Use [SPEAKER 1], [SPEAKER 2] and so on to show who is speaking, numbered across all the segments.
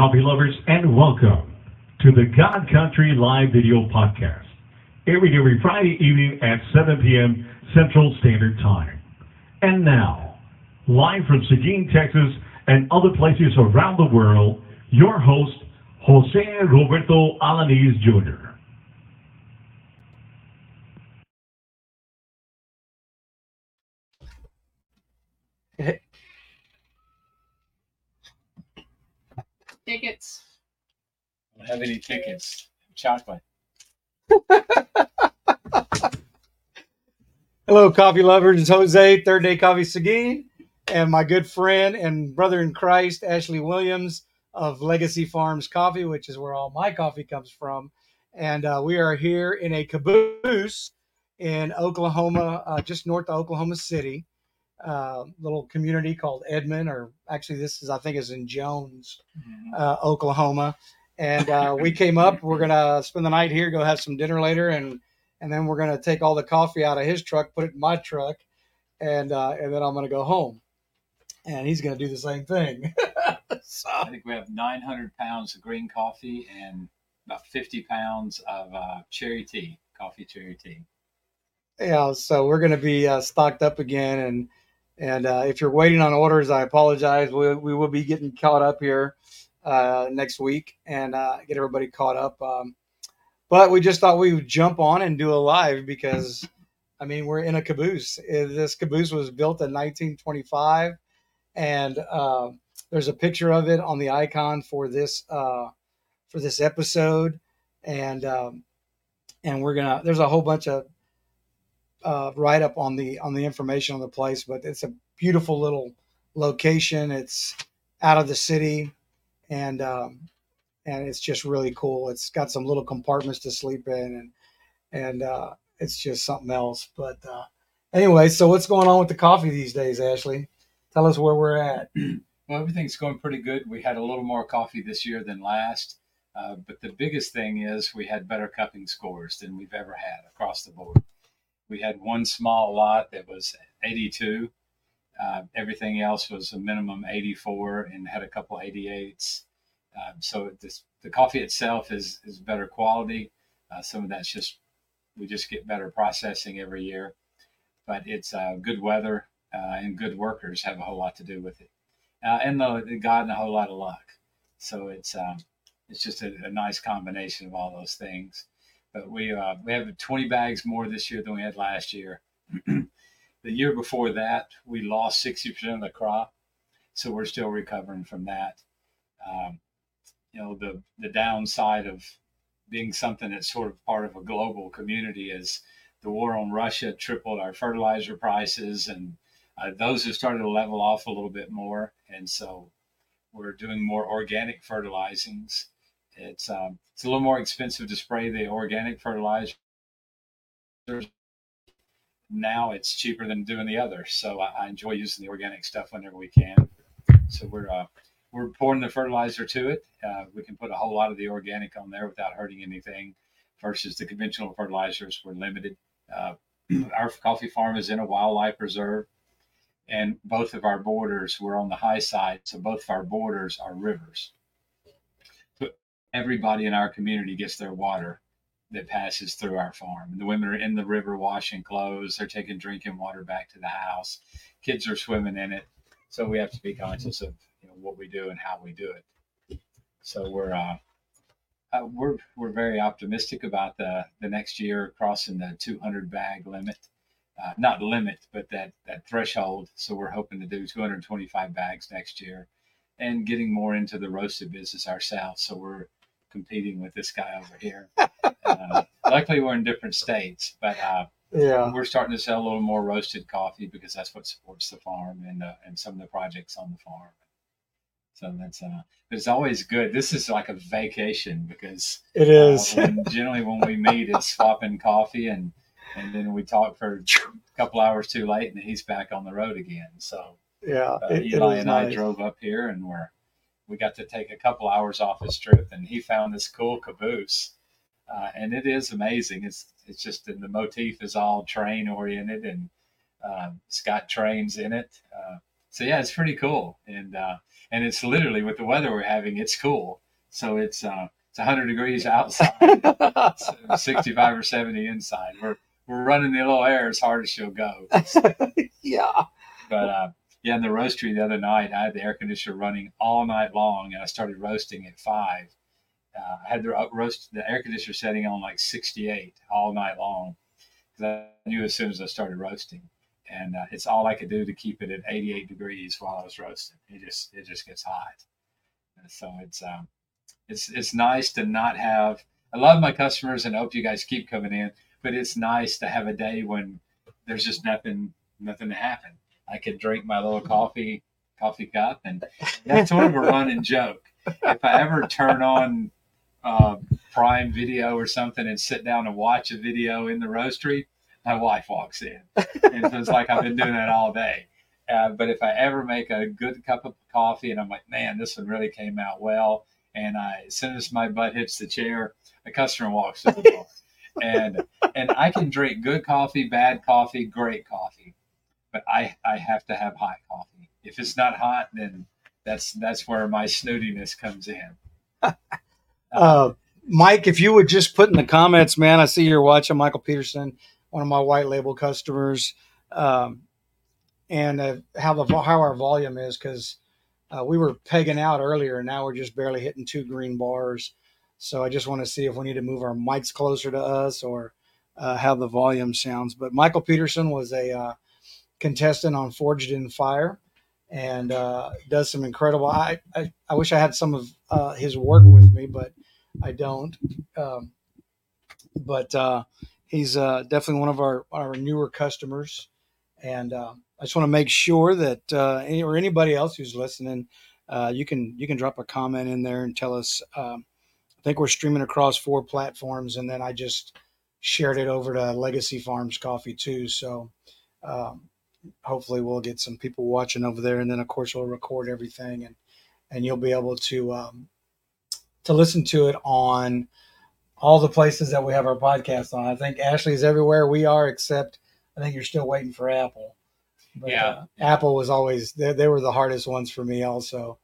[SPEAKER 1] Coffee lovers, and welcome to the God Country Live Video Podcast. Every every Friday evening at 7 p.m. Central Standard Time. And now, live from Seguin, Texas, and other places around the world, your host, Jose Roberto Alaniz Jr.
[SPEAKER 2] Tickets.
[SPEAKER 3] I don't have any tickets. Chocolate.
[SPEAKER 4] Hello, coffee lovers. It's Jose, Third Day Coffee Seguin, and my good friend and brother in Christ, Ashley Williams of Legacy Farms Coffee, which is where all my coffee comes from. And uh, we are here in a caboose in Oklahoma, uh, just north of Oklahoma City, uh, little community called Edmond, or actually, this is, I think, is in Jones, uh, Oklahoma. And uh, we came up. We're gonna spend the night here, go have some dinner later, and and then we're gonna take all the coffee out of his truck, put it in my truck, and uh, and then I'm gonna go home, and he's gonna do the same thing. so,
[SPEAKER 3] I think we have 900 pounds of green coffee and about 50 pounds of uh, cherry tea, coffee cherry tea.
[SPEAKER 4] yeah, so we're gonna be uh, stocked up again, and and uh, if you're waiting on orders, I apologize. We we will be getting caught up here uh, next week and uh, get everybody caught up. Um, but we just thought we would jump on and do a live because, I mean, we're in a caboose. Uh, This caboose was built in 1925, and uh, there's a picture of it on the icon for this uh, for this episode, and um, and we're gonna. There's a whole bunch of uh, write up on the on the information on the place, but it's a beautiful little location. It's out of the city, and um, and it's just really cool. It's got some little compartments to sleep in, and and uh, it's just something else. But uh, anyway, so what's going on with the coffee these days, Ashley? Tell us where we're at.
[SPEAKER 3] Well, everything's going pretty good. We had a little more coffee this year than last. Uh, but the biggest thing is we had better cupping scores than we've ever had across the board. We had one small lot that was 82. Uh, everything else was a minimum 84 and had a couple 88s. Um, so this, the coffee itself is, is better quality. Uh, some of that's just, we just get better processing every year. But it's uh, good weather uh, and good workers have a whole lot to do with it. Uh, and the, the God and a whole lot of luck. So it's, um, it's just a, a nice combination of all those things. But we, uh, we have 20 bags more this year than we had last year. the year before that, we lost 60% of the crop. So we're still recovering from that. Um, you know, the, the downside of being something that's sort of part of a global community is the war on Russia tripled our fertilizer prices, and uh, those have started to level off a little bit more. And so we're doing more organic fertilizings. It's um, it's a little more expensive to spray the organic fertilizer now it's cheaper than doing the other. So I, I enjoy using the organic stuff whenever we can. So we're uh, we're pouring the fertilizer to it. Uh, we can put a whole lot of the organic on there without hurting anything. Versus the conventional fertilizers, we're limited. Uh, our coffee farm is in a wildlife reserve, and both of our borders we're on the high side, so both of our borders are rivers. Everybody in our community gets their water that passes through our farm. The women are in the river washing clothes. They're taking drinking water back to the house. Kids are swimming in it. So we have to be conscious of you know, what we do and how we do it. So we're uh, uh, we're we're very optimistic about the the next year crossing the 200 bag limit. Uh, not limit, but that that threshold. So we're hoping to do 225 bags next year, and getting more into the roasted business ourselves. So we're competing with this guy over here. Uh, luckily, we're in different states, but uh,
[SPEAKER 4] Yeah,
[SPEAKER 3] we're starting to sell a little more roasted coffee because that's what supports the farm and uh, and some of the projects on the farm. So that's uh, but it's always good. This is like a vacation because
[SPEAKER 4] it is.
[SPEAKER 3] uh, when, generally when we meet, it's swapping coffee and and then we talk for a couple hours too late, and he's back on the road again. So
[SPEAKER 4] yeah,
[SPEAKER 3] uh,
[SPEAKER 4] it,
[SPEAKER 3] Eli
[SPEAKER 4] is
[SPEAKER 3] and I drove up here, and we're we got to take a couple hours off his trip, and he found this cool caboose, uh, and it is amazing. It's it's just and the motif is all train oriented, and uh, it's got trains in it. Uh, so yeah, it's pretty cool, and uh, and it's literally with the weather we're having, it's cool. So it's uh, it's 100 degrees outside, 65 or 70 inside. We're we're running the little air as hard as she'll go.
[SPEAKER 4] yeah.
[SPEAKER 3] But uh, yeah, in the roastery the other night, I had the air conditioner running all night long, and I started roasting at five. Uh, I had the roast the air conditioner setting on like 68 all night long because I knew as soon as I started roasting, and uh, it's all I could do to keep it at 88 degrees while I was roasting. It just it just gets hot, and so it's um, it's it's nice to not have. I love my customers and I hope you guys keep coming in, but it's nice to have a day when there's just nothing nothing to happen. I could drink my little coffee coffee cup, and that's sort of a running joke. If I ever turn on uh, Prime Video or something and sit down and watch a video in the roastery, my wife walks in, and so it's like I've been doing that all day. Uh, but if I ever make a good cup of coffee and I'm like, man, this one really came out well, and I, as soon as my butt hits the chair, a customer walks in the door, and and I can drink good coffee, bad coffee, great coffee, but I I have to have hot coffee. If it's not hot, then that's that's where my snootiness comes in.
[SPEAKER 4] Uh, Mike, if you would just put in the comments, man, I see you're watching Michael Peterson, one of my white label customers, um, and uh, how the how our volume is because uh, we were pegging out earlier, and now we're just barely hitting two green bars. So I just want to see if we need to move our mics closer to us or uh, how the volume sounds. But Michael Peterson was a uh, contestant on Forged in Fire and uh, does some incredible. I, I, I wish I had some of uh, his work with me, but I don't. Um, but uh, he's uh, definitely one of our, our newer customers, and uh, I just want to make sure that uh, any, or anybody else who's listening, uh, you can you can drop a comment in there and tell us. Um, I think we're streaming across four platforms, and then I just shared it over to Legacy Farms Coffee too. So um, hopefully we'll get some people watching over there, and then of course we'll record everything, and and you'll be able to um, to listen to it on all the places that we have our podcast on. I think Ashley's everywhere we are, except I think you're still waiting for Apple. But,
[SPEAKER 3] Yeah.
[SPEAKER 4] uh, Apple was always they, they were the hardest ones for me. Also,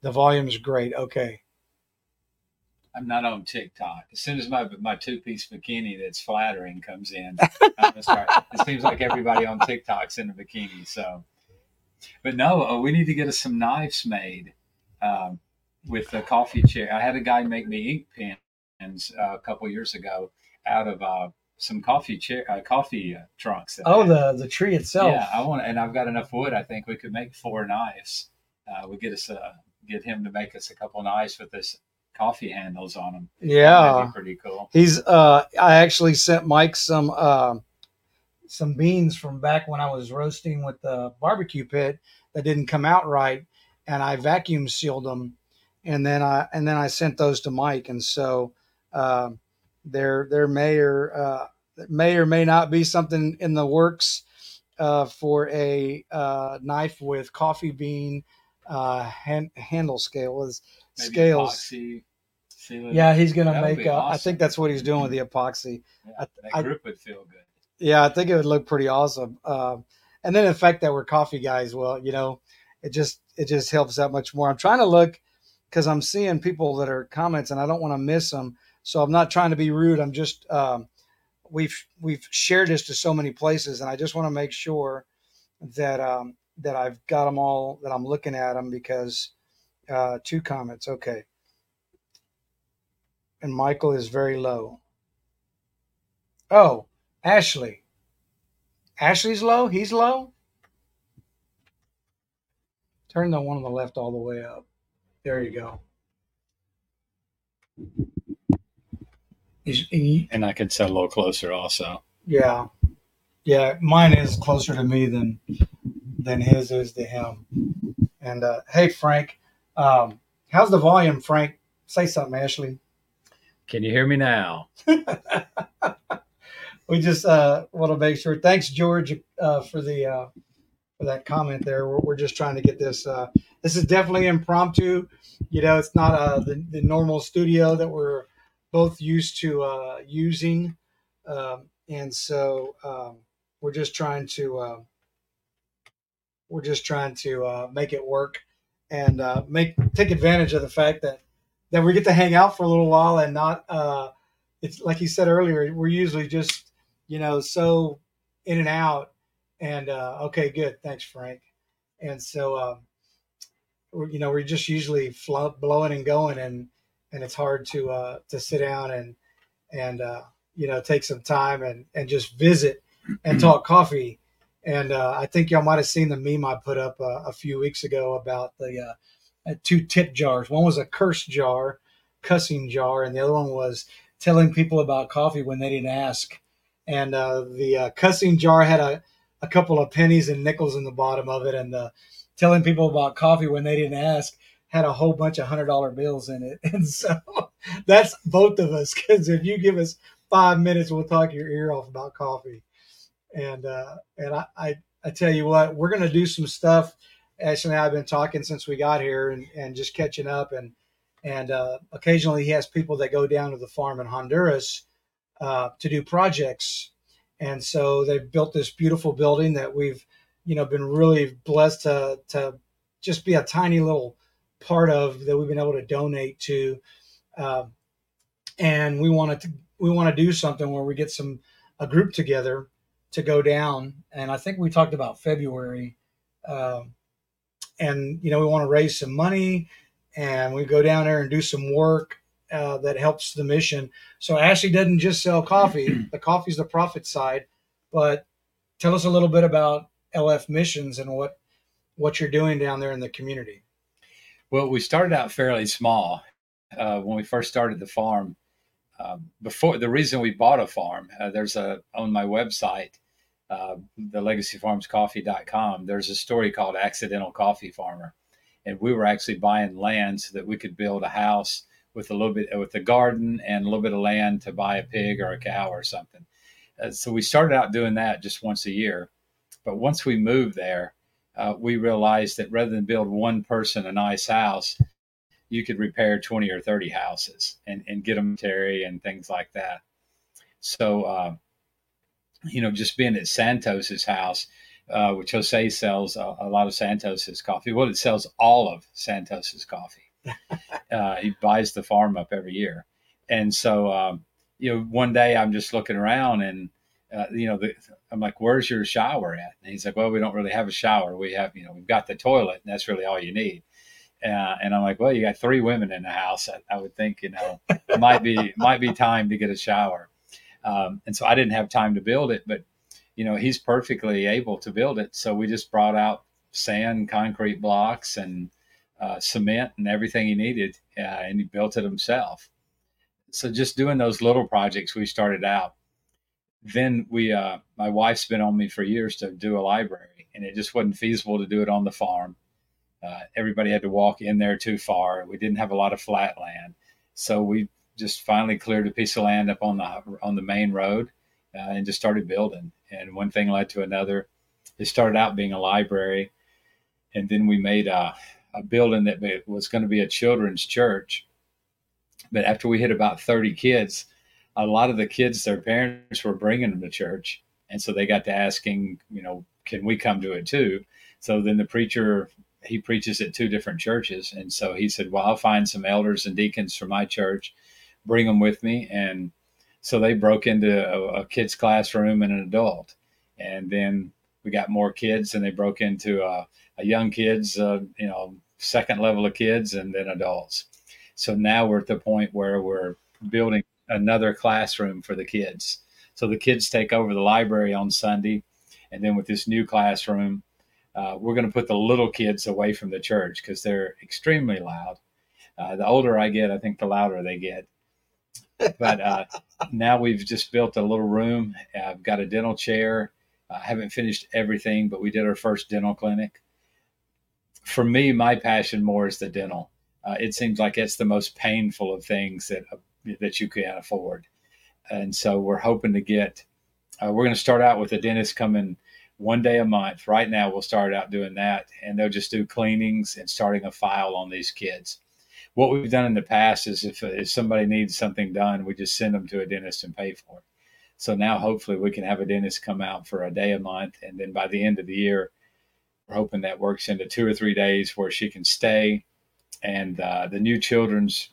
[SPEAKER 4] the volume's great. Okay,
[SPEAKER 3] I'm not on TikTok. As soon as my my two piece bikini that's flattering comes in, I'm start. It seems like everybody on TikTok's in a bikini. So, but no, uh, we need to get us some knives made um, with the coffee chair. I had a guy make me ink pens uh, a couple years ago out of uh, some coffee chair uh, coffee uh, trunks.
[SPEAKER 4] Oh, the the tree itself.
[SPEAKER 3] Yeah, I want, and I've got enough wood. I think we could make four knives. Uh, we get us uh, get him to make us a couple knives with this coffee handles on them.
[SPEAKER 4] Yeah.
[SPEAKER 3] pretty cool.
[SPEAKER 4] He's uh I actually sent Mike some uh, some beans from back when I was roasting with the barbecue pit that didn't come out right and I vacuum sealed them and then I and then I sent those to Mike and so um there there may or uh, may or may not be something in the works uh, for a uh, knife with coffee bean uh, hand, handle scale is scales.
[SPEAKER 3] epoxy.
[SPEAKER 4] Yeah, he's gonna
[SPEAKER 3] That would
[SPEAKER 4] make.
[SPEAKER 3] be
[SPEAKER 4] Uh, I think that's what he's doing with the epoxy.
[SPEAKER 3] Yeah,
[SPEAKER 4] I-
[SPEAKER 3] that
[SPEAKER 4] I-
[SPEAKER 3] would feel good.
[SPEAKER 4] Yeah, I think it would look pretty awesome. Um, and then the fact that we're coffee guys, well, you know, it just it just helps that much more. I'm trying to look because I'm seeing people that are comments, and I don't want to miss them. So I'm not trying to be rude. I'm just um, we've we've shared this to so many places, and I just want to make sure that um, that I've got them all that I'm looking at them because uh, two comments, okay. And Michael is very low. Oh, Ashley. Ashley's low. He's low. Turn the one on the left all the way up. There you go.
[SPEAKER 3] And I could set a little closer also.
[SPEAKER 4] yeah, yeah. Mine is closer to me than than his is to him. And uh, hey, Frank, um, how's the volume, Frank? Say something, Ashley.
[SPEAKER 3] Can you hear me now?
[SPEAKER 4] we just uh, want to make sure. Thanks, George, uh, for the uh, for that comment there. We're, we're just trying to get this. Uh, this is definitely impromptu. You know, it's not uh, the the normal studio that we're both used to uh, using, um, and so um, we're just trying to uh, we're just trying to uh, make it work and uh, make take advantage of the fact that that we get to hang out for a little while and not. Uh, it's like you said earlier. We're usually just you know so in and out. And uh, okay, good, thanks, Frank. And so um, you know we're just usually flow, blowing and going, and and it's hard to uh, to sit down and and uh, you know take some time and and just visit and talk coffee. And uh, I think y'all might have seen the meme I put up uh, a few weeks ago about the uh, two tip jars. One was a curse jar, cussing jar, and the other one was telling people about coffee when they didn't ask. And uh, the uh, cussing jar had a, a couple of pennies and nickels in the bottom of it, and the telling people about coffee when they didn't ask had a whole bunch of hundred dollar bills in it. And so that's both of us because if you give us five minutes, we'll talk your ear off about coffee. And uh, and I, I, I tell you what, we're gonna do some stuff. Ashley and I have been talking since we got here and, and just catching up and and uh, occasionally he has people that go down to the farm in Honduras uh, to do projects. And so they've built this beautiful building that we've, you know, been really blessed to to just be a tiny little part of that we've been able to donate to. Uh, and we wanted to we want to do something where we get some a group together to go down. And I think we talked about February. Um, and you know we want to raise some money and we go down there and do some work uh, that helps the mission. So Ashley doesn't just sell coffee; the coffee is the profit side. But tell us a little bit about LF Missions and what what you're doing down there in the community.
[SPEAKER 3] Well, we started out fairly small uh, when we first started the farm. Uh, before the reason we bought a farm, uh, there's a on my website, uh, the legacyfarmscoffee.com. There's a story called "Accidental Coffee Farmer," and we were actually buying land so that we could build a house with a little bit with a garden and a little bit of land to buy a pig or a cow or something. Uh, so we started out doing that just once a year, but once we moved there, uh, we realized that rather than build one person a nice house, you could repair 20 or 30 houses and, and get them Terry and things like that. So, uh, you know, just being at Santos's house, uh, which Jose sells a, a, lot of Santos's coffee. Well, it sells all of Santos's coffee. uh, he buys the farm up every year, and so um, you know, one day I'm just looking around and. Uh, you know, the, I'm like, "Where's your shower at?" And he's like, "Well, we don't really have a shower. We have, you know, we've got the toilet, and that's really all you need." Uh, and I'm like, "Well, you got three women in the house. I, I would think, you know, it might be might be time to get a shower." Um, and so I didn't have time to build it, but you know, he's perfectly able to build it. So we just brought out sand, concrete blocks, and uh, cement and everything he needed, uh, and he built it himself. So just doing those little projects, we started out. Then we, uh, my wife's been on me for years to do a library, and it just wasn't feasible to do it on the farm. Uh, everybody had to walk in there too far. We didn't have a lot of flat land, so we just finally cleared a piece of land up on the on the main road uh, and just started building and one thing led to another. It started out being a library, and then we made a, a building that was going to be a children's church. But after we hit about 30 kids, a lot of the kids, their parents were bringing them to church. And so they got to asking, you know, can we come to it too? So then the preacher, he preaches at two different churches. And so he said, well, I'll find some elders and deacons from my church, bring them with me. And so they broke into a, a kid's classroom and an adult, and then we got more kids, and they broke into a, a young kids, uh, you know, second level of kids, and then adults. So now we're at the point where we're building another classroom for the kids. So the kids take over the library on Sunday, and then with this new classroom, uh, we're going to put the little kids away from the church because they're extremely loud. Uh, the older I get, I think the louder they get but uh, now we've just built a little room. I've got a dental chair. I haven't finished everything, but we did our first dental clinic. For me, my passion more is the dental. Uh, it seems like it's the most painful of things that uh, that you can afford, and so we're hoping to get. Uh, we're going to start out with a dentist coming one day a month. Right now, we'll start out doing that, and they'll just do cleanings and starting a file on these kids what we've done in the past is if, if somebody needs something done, we just send them to a dentist and pay for it. So now hopefully we can have a dentist come out for a day a month, and then by the end of the year, we're hoping that works into two or three days where she can stay. And uh, the new children's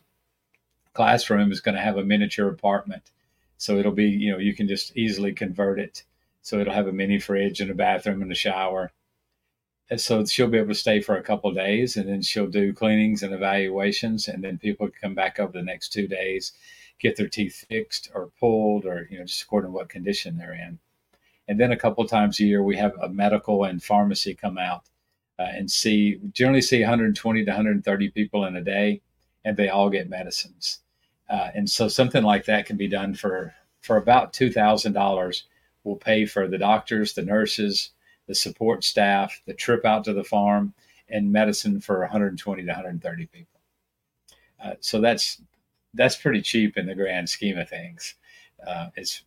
[SPEAKER 3] classroom is going to have a miniature apartment. So it'll be, you know, you can just easily convert it. So it'll have a mini fridge and a bathroom and a shower. So she'll be able to stay for a couple days and then she'll do cleanings and evaluations. And then people can come back over the next two days, get their teeth fixed or pulled or, you know, just according to what condition they're in. And then a couple times a year, we have a medical and pharmacy come out uh, and see, generally see 120 to 130 people in a day, and they all get medicines. Uh, and so something like that can be done for, for about $2,000. We'll pay for the doctors, the nurses, the support staff, the trip out to the farm, and medicine for 120 to 130 people. Uh, so that's that's pretty cheap in the grand scheme of things. Uh, it's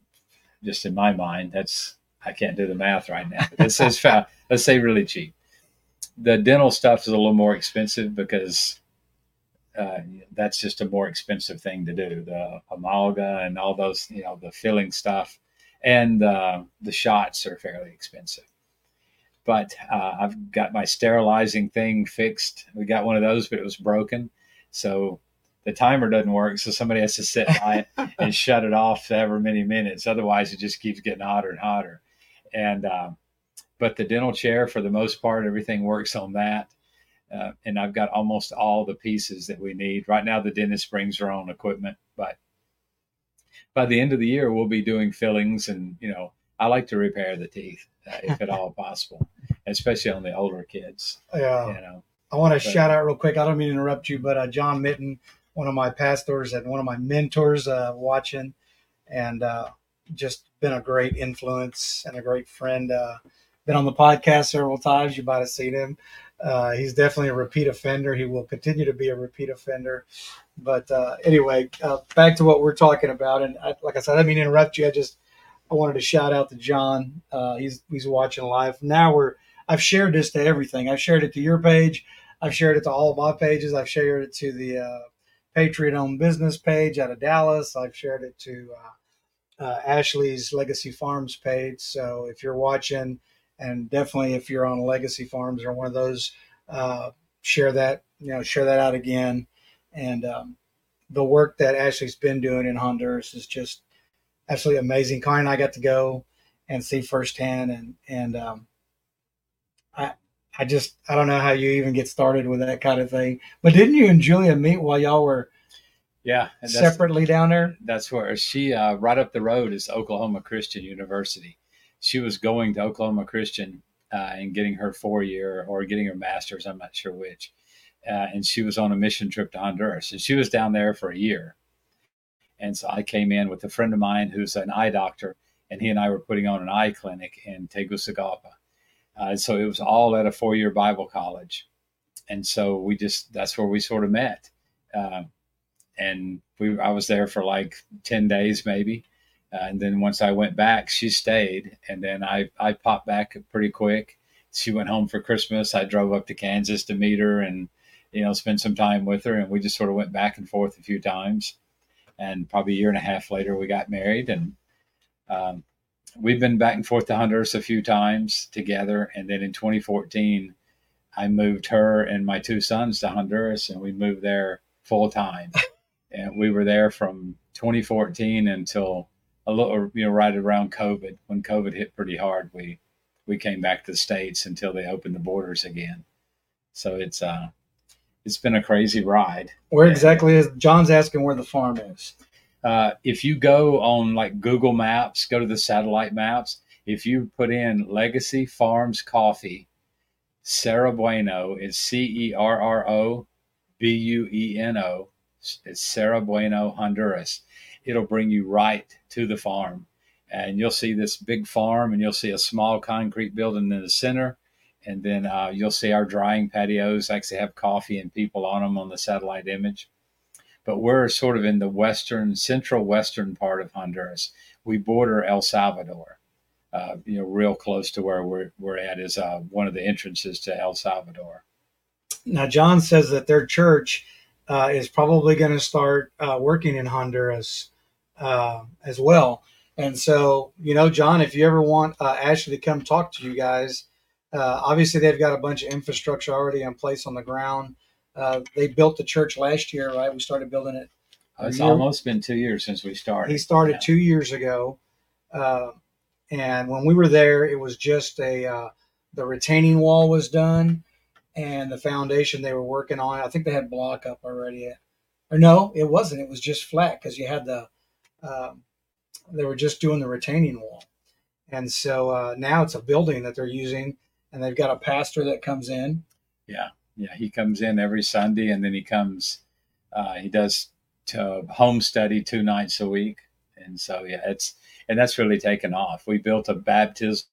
[SPEAKER 3] just in my mind, that's I can't do the math right now. This is let's say really cheap. The dental stuff is a little more expensive because uh, that's just a more expensive thing to do. The amalgam and all those, you know, the filling stuff, and uh, the shots are fairly expensive. But uh, I've got my sterilizing thing fixed. We got one of those, but it was broken, so the timer doesn't work. So somebody has to sit by it and shut it off every many minutes. Otherwise, it just keeps getting hotter and hotter and uh, but the dental chair for the most part everything works on that uh, and i've got almost all the pieces that we need right now the dentist brings their own equipment but by the end of the year we'll be doing fillings and you know i like to repair the teeth uh, if at all possible especially on the older kids
[SPEAKER 4] yeah you know i want to shout out real quick i don't mean to interrupt you but uh, john mitten one of my pastors and one of my mentors uh, watching and uh, just been a great influence and a great friend. Uh, been on the podcast several times. You might have seen him. Uh, he's definitely a repeat offender. He will continue to be a repeat offender. But uh, anyway, uh, back to what we're talking about. And I, like I said, I didn't mean to interrupt you. I just I wanted to shout out to John. Uh, he's he's watching live now. We're I've shared this to everything. I've shared it to your page. I've shared it to all of my pages. I've shared it to the uh, Patriot Owned Business page out of Dallas. I've shared it to uh, uh, Ashley's Legacy Farms page. So if you're watching, and definitely if you're on Legacy Farms or one of those, uh, share that you know share that out again. And um, the work that Ashley's been doing in Honduras is just absolutely amazing. Connie and I got to go and see firsthand, and and um, I I just I don't know how you even get started with that kind of thing. But didn't you and Julia meet while y'all were
[SPEAKER 3] yeah,
[SPEAKER 4] separately down there.
[SPEAKER 3] That's where she uh, right up the road is Oklahoma Christian University. She was going to Oklahoma Christian uh, and getting her four year or getting her master's. I'm not sure which. Uh, and she was on a mission trip to Honduras, and she was down there for a year. And so I came in with a friend of mine who's an eye doctor, and he and I were putting on an eye clinic in Tegucigalpa. Uh, so it was all at a four year Bible college. And so we just, that's where we sort of met. Uh, and we I was there for like ten days maybe, uh, and then once I went back, she stayed, and then I I popped back pretty quick. She went home for Christmas. I drove up to Kansas to meet her and you know spend some time with her, and we just sort of went back and forth a few times, and probably a year and a half later we got married, and um, we've been back and forth to Honduras a few times together, and then in 2014. I moved her and my two sons to Honduras, and we moved there full time and we were there from 2014 until a little, you know, right around COVID. When COVID hit pretty hard, we we came back to the states until they opened the borders again. So it's uh, it's been a crazy ride.
[SPEAKER 4] Where exactly is John's asking where the farm is?
[SPEAKER 3] Uh, if you go on like Google Maps, go to the satellite maps. If you put in Legacy Farms Coffee, Cerro Bueno is C E R R O B U E N O it's Cerro Bueno, Honduras. It'll bring you right to the farm. And you'll see this big farm, and you'll see a small concrete building in the center. And then uh, you'll see our drying patios actually have coffee and people on them on the satellite image. But we're sort of in the western, central western part of Honduras. We border El Salvador. Uh, you know, real close to where we're, we're at is uh, one of the entrances to El Salvador.
[SPEAKER 4] Now, John says that their church uh, is probably going to start uh, working in Honduras uh, as well. And so, you know, John, if you ever want Ashley to come talk to you guys, Uh, obviously, they've got a bunch of infrastructure already in place on the ground. Uh, they built the church last year, right? We started building it.
[SPEAKER 3] It's
[SPEAKER 4] year-
[SPEAKER 3] almost been two years since we started.
[SPEAKER 4] He started
[SPEAKER 3] Yeah.
[SPEAKER 4] two years ago, uh, and when we were there, it was just a uh, the retaining wall was done, and the foundation they were working on. I think they had block up already, or no, it wasn't. It was just flat because you had the um, they were just doing the retaining wall, and so uh, now it's a building that they're using, and they've got a pastor that comes in.
[SPEAKER 3] Yeah, yeah, he comes in every Sunday, and then he comes. Uh, he does to home study two nights a week, and so yeah, it's and that's really taken off. We built a baptismal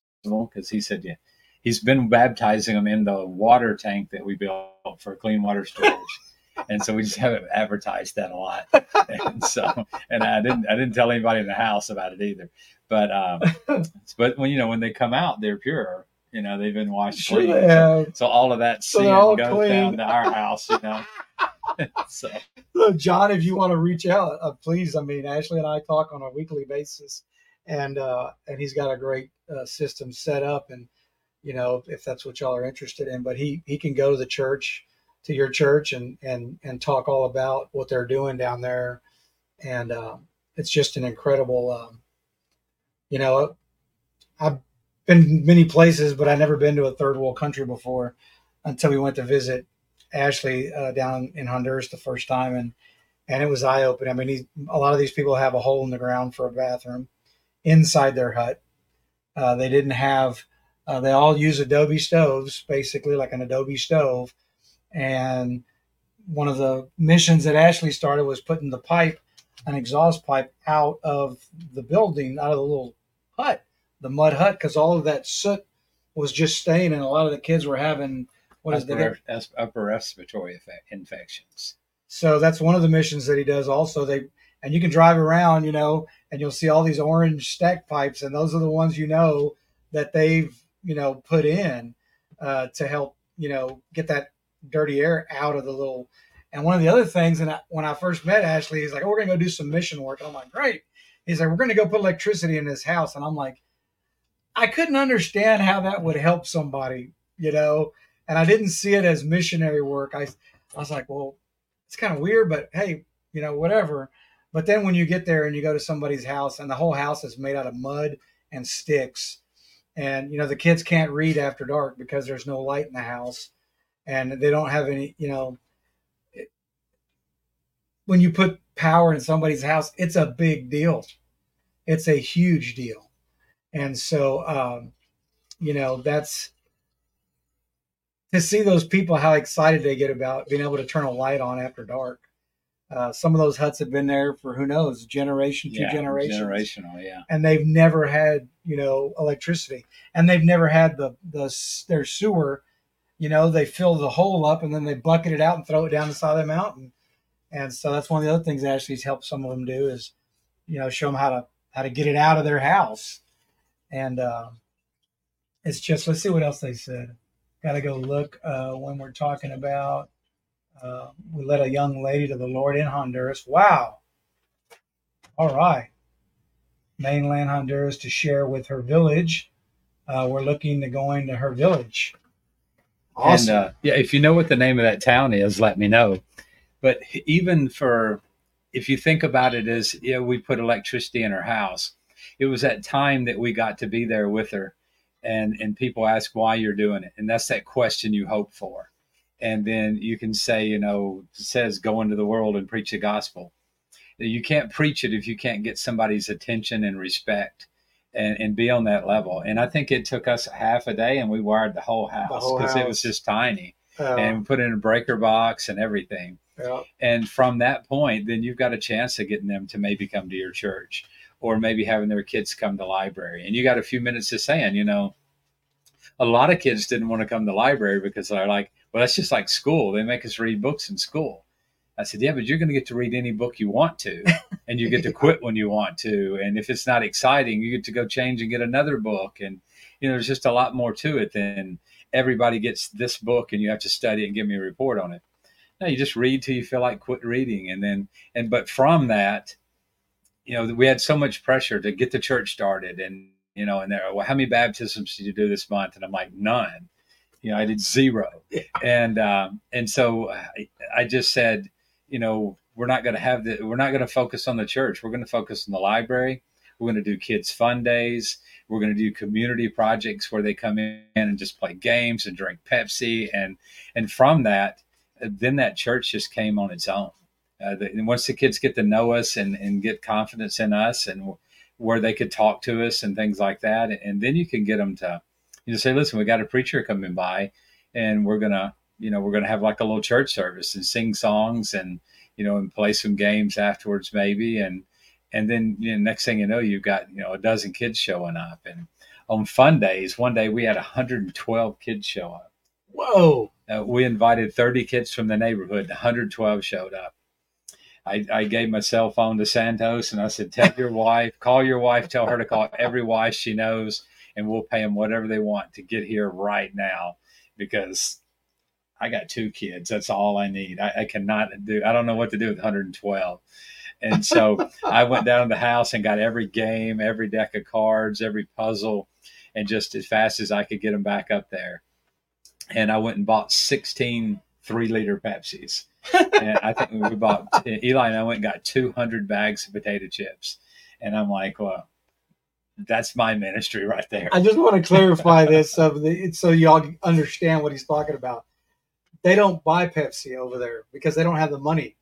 [SPEAKER 3] because he said yeah, he's been baptizing them in the water tank that we built for clean water storage. And so we just haven't advertised that a lot, and so and I didn't I didn't tell anybody in the house about it either. But um, but when you know when they come out, they're pure. You know they've been washed
[SPEAKER 4] Sure
[SPEAKER 3] clean. So- so all of that
[SPEAKER 4] So all
[SPEAKER 3] goes
[SPEAKER 4] clean.
[SPEAKER 3] down to our house, you know. so
[SPEAKER 4] Look, John, if you want to reach out, uh, please. I mean, Ashley and I talk on a weekly basis, and uh, and he's got a great uh, system set up, and you know, if that's what y'all are interested in, but he he can go to the church, to your church, and and and talk all about what they're doing down there, and um, it's just an incredible. Um, you know, I've been many places, but I've never been to a third world country before until we went to visit Ashley uh, down in Honduras the first time, and and it was eye opening. I mean, he, a lot of these people have a hole in the ground for a bathroom inside their hut. Uh, they didn't have. Uh, they all use adobe stoves, basically like an adobe stove, and one of the missions that Ashley started was putting the pipe, an exhaust pipe, out of the building, out of the little hut, the mud hut, because all of that soot was just staying, and a lot of the kids were having what is
[SPEAKER 3] upper,
[SPEAKER 4] the
[SPEAKER 3] upper respiratory infections.
[SPEAKER 4] so that's one of the missions that he does. Also, they and you can drive around, you know, and you'll see all these orange stack pipes, and those are the ones you know that they've you know put in uh, to help you know get that dirty air out of the little. And one of the other things, and I, when I first met Ashley, he's like, "Oh, we're gonna go do some mission work." And I'm like, "Great." He's like, "We're gonna go put electricity in this house," and I'm like, I couldn't understand how that would help somebody, you know, and I didn't see it as missionary work. I I was like, well, it's kind of weird, but hey, you know, whatever. But then when you get there and you go to somebody's house and the whole house is made out of mud and sticks, and you know the kids can't read after dark because there's no light in the house, and they don't have any, you know. when you put power in somebody's house, it's a big deal. It's a huge deal, and so um, you know that's to see those people how excited they get about being able to turn a light on after dark. Uh, some of those huts have been there for who knows, generation, two
[SPEAKER 3] Yeah,
[SPEAKER 4] generations,
[SPEAKER 3] generational. Yeah,
[SPEAKER 4] and they've never had you know electricity, and they've never had the the their sewer. You know, they fill the hole up and then they bucket it out and throw it down the side of the mountain. And so that's one of the other things that Ashley's helped some of them do is, you know, show them how to how to get it out of their house. And uh, it's just let's see what else they said. Got to go look uh, when we're talking about. Uh, we led a young lady to the Lord in Honduras. Wow. All right. Mainland Honduras to share with her village. Uh, we're looking to go into her village. Awesome.
[SPEAKER 3] And uh, yeah, if you know what the name of that town is, let me know. But even for, if you think about it as, yeah, we put electricity in her house. It was that time that we got to be there with her, and and people ask why you're doing it, and that's that question you hope for, and then you can say, you know, says go into the world and preach the gospel. You can't preach it if you can't get somebody's attention and respect. And, and be on that level. And I think it took us half a day, and we wired the whole house because it was just tiny
[SPEAKER 4] Uh,
[SPEAKER 3] and put in a breaker box and everything.
[SPEAKER 4] yeah.
[SPEAKER 3] And from that point, then you've got a chance of getting them to maybe come to your church or maybe having their kids come to library. And you got a few minutes of saying, you know, a lot of kids didn't want to come to library because they're like, well, that's just like school. They make us read books in school. I said, yeah, but you're going to get to read any book you want to, and you get to quit when you want to. And if it's not exciting, you get to go change and get another book. And, you know, there's just a lot more to it than everybody gets this book and you have to study and give me a report on it. No, you just read till you feel like quit reading. And then, and, but from that, you know, we had so much pressure to get the church started and, you know, and they're, well, how many baptisms did you do this month? And I'm like, none. You know, I did zero. And, um, and so I, I just said, you know, we're not going to have the, we're not going to focus on the church. We're going to focus on the library. We're going to do kids fun days. We're going to do community projects where they come in and just play games and drink Pepsi. And, and from that, then that church just came on its own. Uh, the, and once the kids get to know us and, and get confidence in us and where they could talk to us and things like that. And then you can get them to, you know, say, listen, we got a preacher coming by and we're going to, you know, we're to have like a little church service and sing songs and, you know, and play some games afterwards maybe. And, and then, you know, next thing you know, you've got, you know, a dozen kids showing up. And on fun days, one day we had 112 kids show up.
[SPEAKER 4] Whoa.
[SPEAKER 3] Uh, we invited 30 kids from the neighborhood. 112 showed up. I, I, gave my cell phone to Santos and I said, Tell your wife, call your wife, tell her to call every wife she knows, and we'll pay them whatever they want to get here right now because I got two kids. That's all I need. I, I cannot do, I don't know what to do with 112. And so I went down to the house and got every game, every deck of cards, every puzzle, and just as fast as I could get them back up there. And I went and bought 16 three liter Pepsis and I think we bought Eli and I went and got 200 bags of potato chips, and I'm like, well, that's my ministry right there.
[SPEAKER 4] I just want to clarify this so the, so y'all understand what he's talking about. They don't buy Pepsi over there because they don't have the money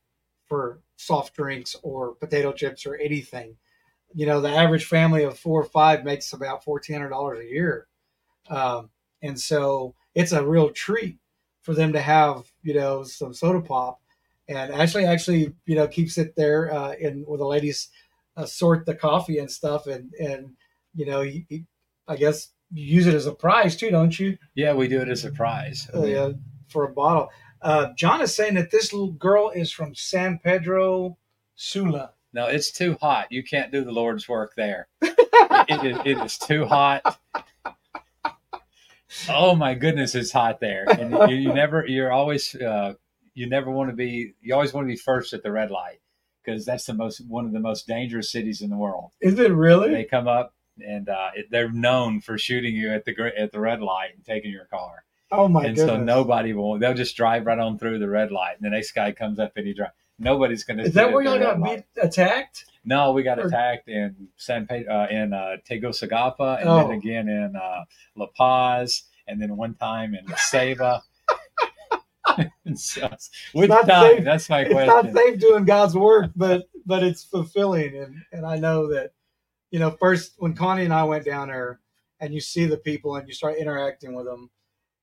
[SPEAKER 4] for soft drinks or potato chips or anything. You know, the average family of four or five makes about fourteen hundred dollars a year, um, and so it's a real treat for them to have you know some soda pop. And Ashley actually you know keeps it there uh, in where the ladies uh, sort the coffee and stuff. And and you know he, he, I guess you use it as a prize too don't you?
[SPEAKER 3] Yeah we do it as a prize.
[SPEAKER 4] Uh, yeah for a bottle. Uh, John is saying that this little girl is from San Pedro Sula.
[SPEAKER 3] No it's too hot. You can't do the Lord's work there. It, it, it is too hot oh my goodness, it's hot there, and you, you never, you're always, uh, you never want to be, you always want to be first at the red light because that's the most one of the most dangerous cities in the world.
[SPEAKER 4] Is it really?
[SPEAKER 3] They come up and uh, it, they're known for shooting you at the at the red light and taking your car.
[SPEAKER 4] Oh my
[SPEAKER 3] and
[SPEAKER 4] goodness!
[SPEAKER 3] so nobody will. They'll just drive right on through the red light, and the next guy comes up and he drives. Nobody's going to.
[SPEAKER 4] Is that where y'all got beat, attacked?
[SPEAKER 3] No, we got attacked in San Pedro, uh, in uh, Tegucigalpa, and oh. then again in uh, La Paz, and then one time in Ceiba. so, which time? Safe. That's my question.
[SPEAKER 4] It's not safe doing God's work, but but it's fulfilling, and and I know that, you know, first when Connie and I went down there, and you see the people and you start interacting with them,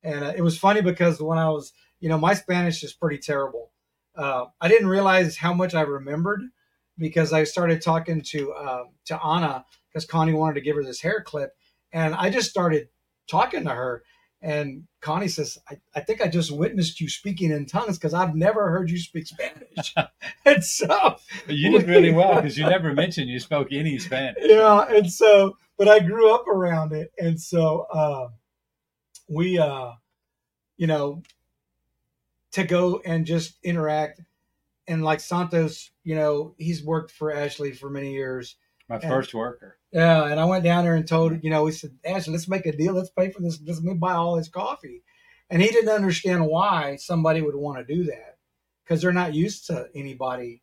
[SPEAKER 4] and uh, it was funny because when I was, you know, my Spanish is pretty terrible. Uh, I didn't realize how much I remembered because I started talking to uh, to Anna because Connie wanted to give her this hair clip, and I just started talking to her. And Connie says, I, I think I just witnessed you speaking in tongues because I've never heard you speak Spanish. and so
[SPEAKER 3] you did really well because you never mentioned you spoke any Spanish.
[SPEAKER 4] Yeah. And so, but I grew up around it. And so uh, we, uh, you know, to go and just interact. And like Santos, you know, he's worked for Ashley for many years.
[SPEAKER 3] My first worker.
[SPEAKER 4] Yeah, and I went down there and told you know we said Ashley, let's make a deal. Let's pay for this. Let's buy all his coffee, and he didn't understand why somebody would want to do that because they're not used to anybody,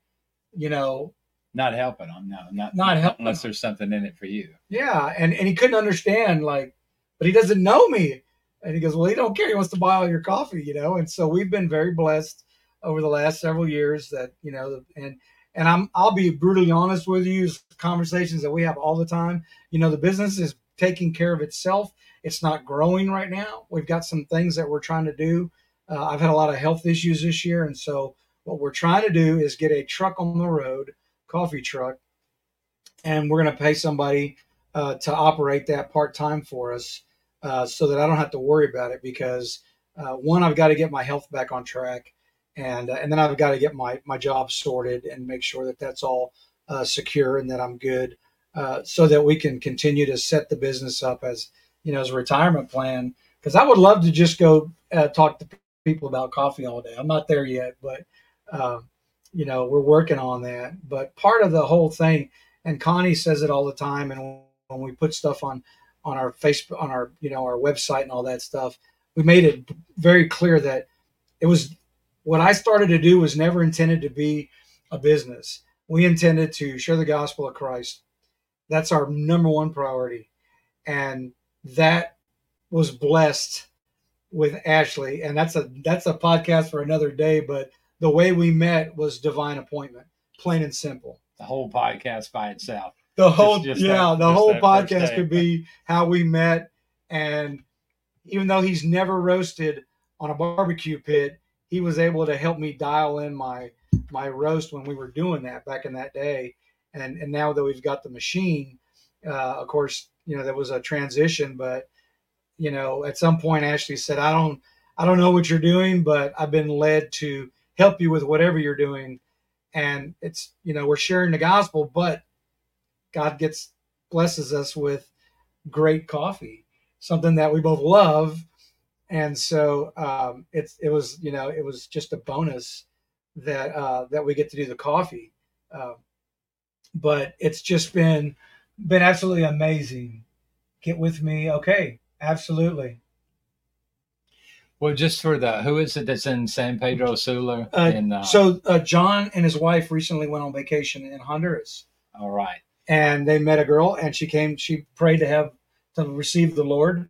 [SPEAKER 4] you know.
[SPEAKER 3] Not helping them, no, not
[SPEAKER 4] not helping
[SPEAKER 3] unless there's something in it for you.
[SPEAKER 4] Yeah, and and he couldn't understand like, but he doesn't know me, and he goes, well, he don't care. He wants to buy all your coffee, you know. And so we've been very blessed over the last several years that you know, and and I'm I'll be brutally honest with you. Conversations that we have all the time. You know, the business is taking care of itself. It's not growing right now. We've got some things that we're trying to do. Uh, I've had a lot of health issues this year, and so what we're trying to do is get a truck on the road, coffee truck, and we're going to pay somebody uh, to operate that part time for us, uh, so that I don't have to worry about it. Because uh, one, I've got to get my health back on track and uh, and then I've got to get my my job sorted and make sure that that's all uh, secure and that I'm good, uh, so that we can continue to set the business up as you know as a retirement plan. Because I would love to just go uh, talk to people about coffee all day. I'm not there yet, but um, you know we're working on that. But part of the whole thing, and Connie says it all the time, and when we put stuff on on our Facebook, on our you know our website and all that stuff. We made it very clear that it was what I started to do was never intended to be a business. We intended to share the gospel of Christ. That's our number one priority, and that was blessed with Ashley, and that's a that's a podcast for another day. But the way we met was divine appointment, plain and simple.
[SPEAKER 3] The whole podcast by itself.
[SPEAKER 4] The whole
[SPEAKER 3] just
[SPEAKER 4] yeah,
[SPEAKER 3] that-
[SPEAKER 4] the whole podcast
[SPEAKER 3] day.
[SPEAKER 4] could be how we met, and even though he's never roasted on a barbecue pit, he was able to help me dial in my my roast when we were doing that back in that day. And and now that we've got the machine, uh, of course, you know there was a transition, but you know at some point Ashley said, "I don't I don't know what you're doing, but I've been led to help you with whatever you're doing." And it's you know we're sharing the gospel, but God gets blesses us with great coffee, something that we both love, and so um, it's it was you know it was just a bonus that uh, that we get to do the coffee, um, but it's just been been absolutely amazing. Get with me, okay? Absolutely.
[SPEAKER 3] Well, just for the who is it that's in San Pedro Sula?
[SPEAKER 4] Uh,
[SPEAKER 3] in, uh,
[SPEAKER 4] so uh, John and his wife recently went on vacation in Honduras.
[SPEAKER 3] all right.
[SPEAKER 4] and they met a girl and she came she prayed to have to receive the lord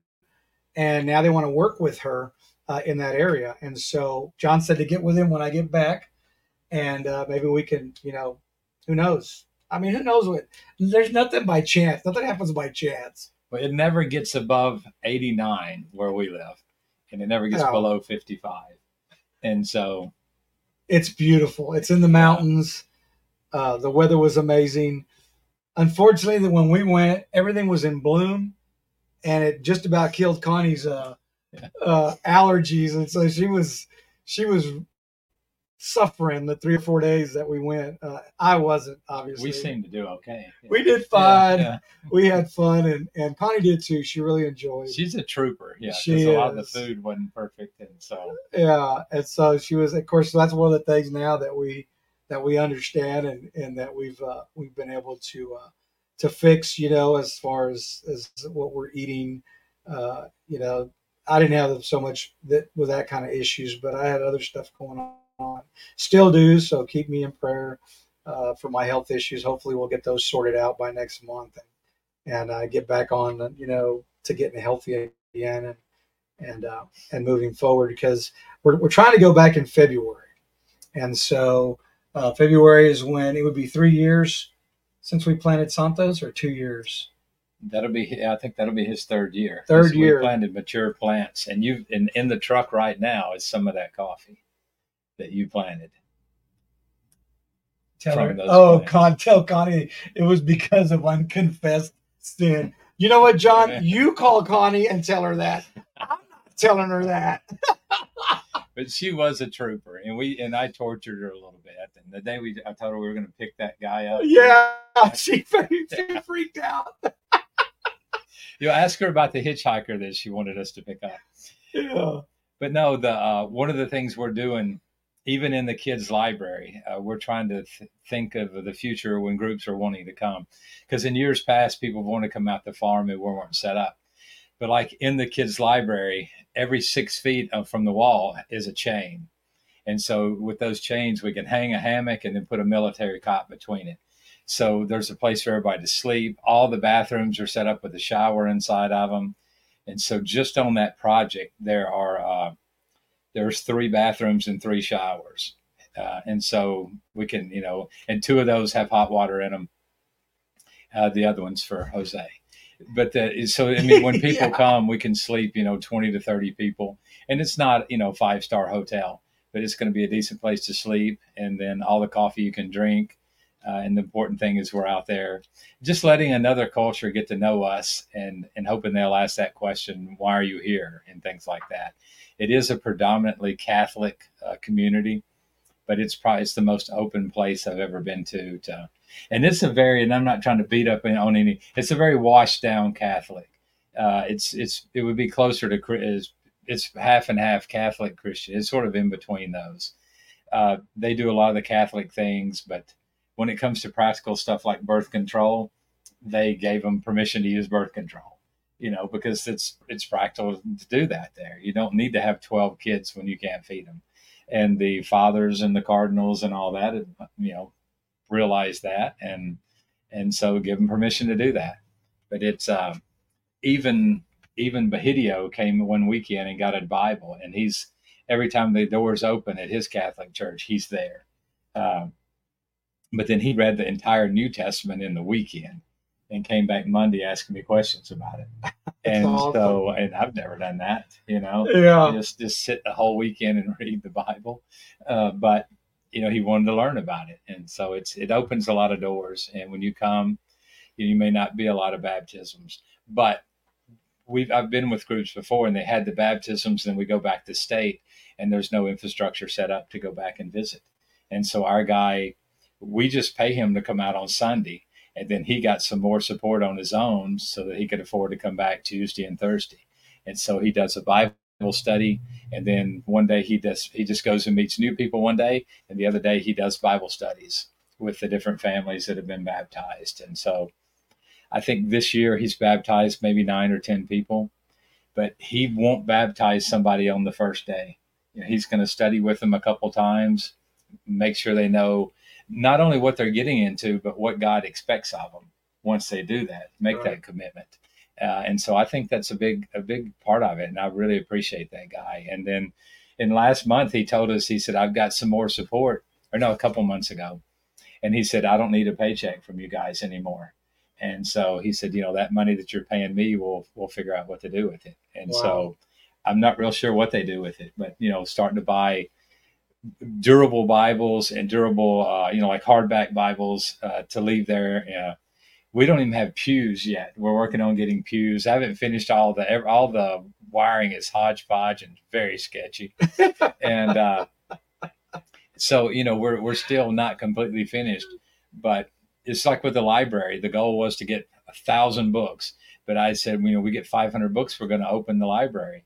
[SPEAKER 4] and now they want to work with her uh, in that area. And so john said to get with him when i get back and uh, maybe we can you know who knows? I mean who knows what there's nothing by chance nothing happens by chance.
[SPEAKER 3] Well, it never gets above 89 where we live, and it never gets
[SPEAKER 4] Oh.
[SPEAKER 3] below 55. And so,
[SPEAKER 4] it's beautiful. It's in the mountains. Uh, the weather was amazing. Unfortunately when we went everything was in bloom and it just about killed connie's uh,
[SPEAKER 3] Yeah.
[SPEAKER 4] uh, allergies and so she was she was suffering the three or four days that we went uh, i wasn't obviously
[SPEAKER 3] we seemed to do okay.
[SPEAKER 4] we did fine
[SPEAKER 3] yeah.
[SPEAKER 4] we had fun and, and connie did too she really enjoyed
[SPEAKER 3] She's a trooper. Yeah.
[SPEAKER 4] She
[SPEAKER 3] a lot of the food wasn't perfect. And so,
[SPEAKER 4] yeah and so she was of course that's one of the things now that we that we understand and and that we've uh, we've been able to uh, to fix you know as far as as what we're eating. Uh, you know i didn't have so much that with that kind of issues but i had other stuff going on. Still do so keep me in prayer uh, for my health issues. Hopefully we'll get those sorted out by next month and, and uh, get back on you know to getting healthy again and and uh, and moving forward because we're, we're trying to go back in February. And so uh, February is when it would be three years since we planted Santos or two years.
[SPEAKER 3] that'll be, I think that'll be his third year.
[SPEAKER 4] Third
[SPEAKER 3] 'Cause we
[SPEAKER 4] year.
[SPEAKER 3] planted mature plants. And you, in, in the truck right now is some of that coffee that you planted.
[SPEAKER 4] Tell her, oh,
[SPEAKER 3] plants.
[SPEAKER 4] Con, tell Connie it was because of unconfessed sin. You know what, John? You call Connie and tell her that. I'm not telling her that.
[SPEAKER 3] But she was a trooper, and we and I tortured her a little bit. And the day we, I told her we were going to pick that guy up.
[SPEAKER 4] Yeah, she, she freaked out.
[SPEAKER 3] You ask her about the hitchhiker that she wanted us to pick up.
[SPEAKER 4] Yeah.
[SPEAKER 3] But no, the uh, one of the things we're doing, even in the kids' library, uh, we're trying to th- think of the future when groups are wanting to come. Because in years past, people want to come out the farm and we weren't set up. But like in the kids' library, every six feet from the wall is a chain. And so with those chains, we can hang a hammock and then put a military cot between it. So there's a place for everybody to sleep. All the bathrooms are set up with a shower inside of them. And so just on that project, there are uh, there's three bathrooms and three showers. Uh, and so we can, you know, and two of those have hot water in them. Uh, the other one's for Jose. But so, I mean, when people
[SPEAKER 4] Yeah.
[SPEAKER 3] come, we can sleep, you know, 20 to 30 people. And it's not, you know, five star hotel, but it's going to be a decent place to sleep. And then all the coffee you can drink. Uh, and the important thing is we're out there just letting another culture get to know us and, and hoping they'll ask that question, why are you here? And things like that. It is a predominantly Catholic uh, community, but it's probably it's the most open place I've ever been to. to and it's a very, and I'm not trying to beat up on any, it's a very washed down Catholic. Uh, it's, it's, it would be closer to, is- it's half and half Catholic Christian. It's sort of in between those. Uh, they do a lot of the Catholic things, but when it comes to practical stuff like birth control, they gave them permission to use birth control. you know, because it's it's practical to do that there. You don't need to have 12 kids when you can't feed them. And the fathers and the cardinals and all that, you know, realize that and and so give them permission to do that. But it's uh, even even Bahidio came one weekend and got a Bible, and he's every time the doors open at his Catholic church, he's there. Uh, but then he read the entire New Testament in the weekend and came back Monday asking me questions about it. And awesome. so, and I've never done that, you know,
[SPEAKER 4] yeah,
[SPEAKER 3] just just sit the whole weekend and read the Bible. Uh, but you know, he wanted to learn about it, and so it's it opens a lot of doors. And when you come, you, you may not be a lot of baptisms, but we've I've been with groups before, and they had the baptisms, and we go back to state, and there's no infrastructure set up to go back and visit. And so our guy, we just pay him to come out on Sunday and then he got some more support on his own so that he could afford to come back Tuesday and Thursday. And so he does a Bible study, and then one day he does he just goes and meets new people one day, and the other day he does Bible studies with the different families that have been baptized. And so I think this year he's baptized maybe nine or ten people, but he won't baptize somebody on the first day. You know, he's going to study with them a couple times, make sure they know not only what they're getting into, but what God expects of them once they do that, make right. that commitment. Uh, and so I think that's a big a big part of it, and I really appreciate that guy. And then in last month, he told us he said I've got some more support, or no, a couple months ago, and he said I don't need a paycheck from you guys anymore. And so he said, you know, that money that you're paying me, we'll we'll figure out what to do with it. And wow. so I'm not real sure what they do with it, but you know, starting to buy durable Bibles and durable, uh, you know, like hardback Bibles uh, to leave there. We don't even have pews yet. We're working on getting pews. I haven't finished all the all the wiring is hodgepodge and very sketchy, and uh, so you know we're we're still not completely finished. But it's like with the library. The goal was to get a thousand books, but I said, you know, we get 500 books, we're going to open the library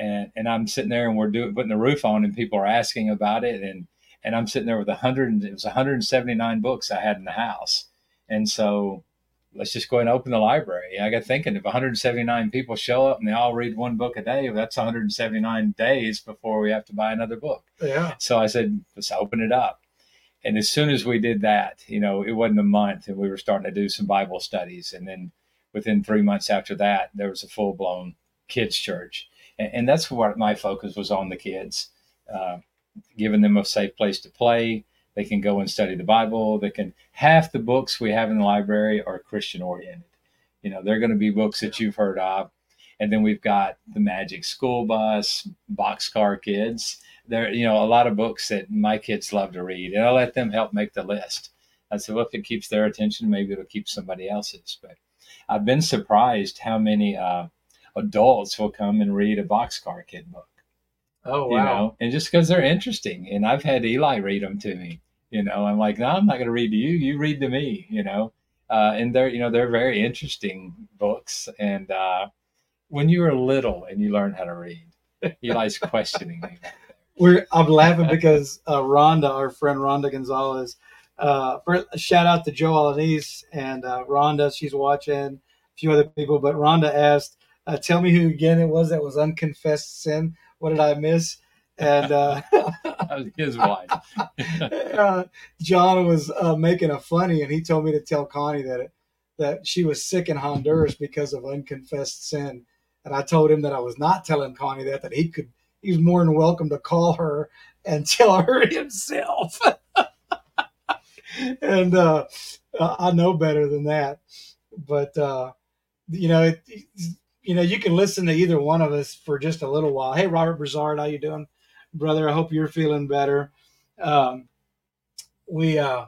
[SPEAKER 3] and and I'm sitting there and we're doing putting the roof on and people are asking about it and and I'm sitting there with a hundred it was 179 books I had in the house and so let's just go ahead and open the library. I got thinking if 179 people show up and they all read one book a day, that's 179 days before we have to buy another book.
[SPEAKER 4] Yeah.
[SPEAKER 3] So I said let's open it up. And as soon as we did that, you know, it wasn't a month and we were starting to do some Bible studies and then within 3 months after that there was a full blown kids church and, and that's what my focus was on the kids, uh, giving them a safe place to play. They can go and study the Bible. They can half the books we have in the library are Christian oriented. You know, they're going to be books that you've heard of. And then we've got the Magic School Bus, Boxcar Kids. There, you know, a lot of books that my kids love to read, and I let them help make the list. I said, well, if it keeps their attention, maybe it'll keep somebody else's. But I've been surprised how many uh, adults will come and read a boxcar kid book.
[SPEAKER 4] Oh wow!
[SPEAKER 3] You know, and just because they're interesting, and I've had Eli read them to me. You know, I'm like, no, I'm not going to read to you. You read to me. You know, uh, and they're you know they're very interesting books. And uh, when you were little and you learn how to read, Eli's questioning me.
[SPEAKER 4] We're I'm laughing because uh, Rhonda, our friend Rhonda Gonzalez, uh, for, shout out to Joe Alanis and uh, Rhonda. She's watching. A few other people, but Rhonda asked uh, tell me who again it was that was unconfessed sin. What did I miss? And uh,
[SPEAKER 3] his wife.
[SPEAKER 4] uh, John was uh, making a funny, and he told me to tell Connie that it, that she was sick in Honduras because of unconfessed sin. And I told him that I was not telling Connie that; that he could, he was more than welcome to call her and tell her himself. and uh, I know better than that, but uh, you know, it, you know, you can listen to either one of us for just a little while. Hey, Robert Brazard, how you doing, brother? I hope you're feeling better. Um, we, uh,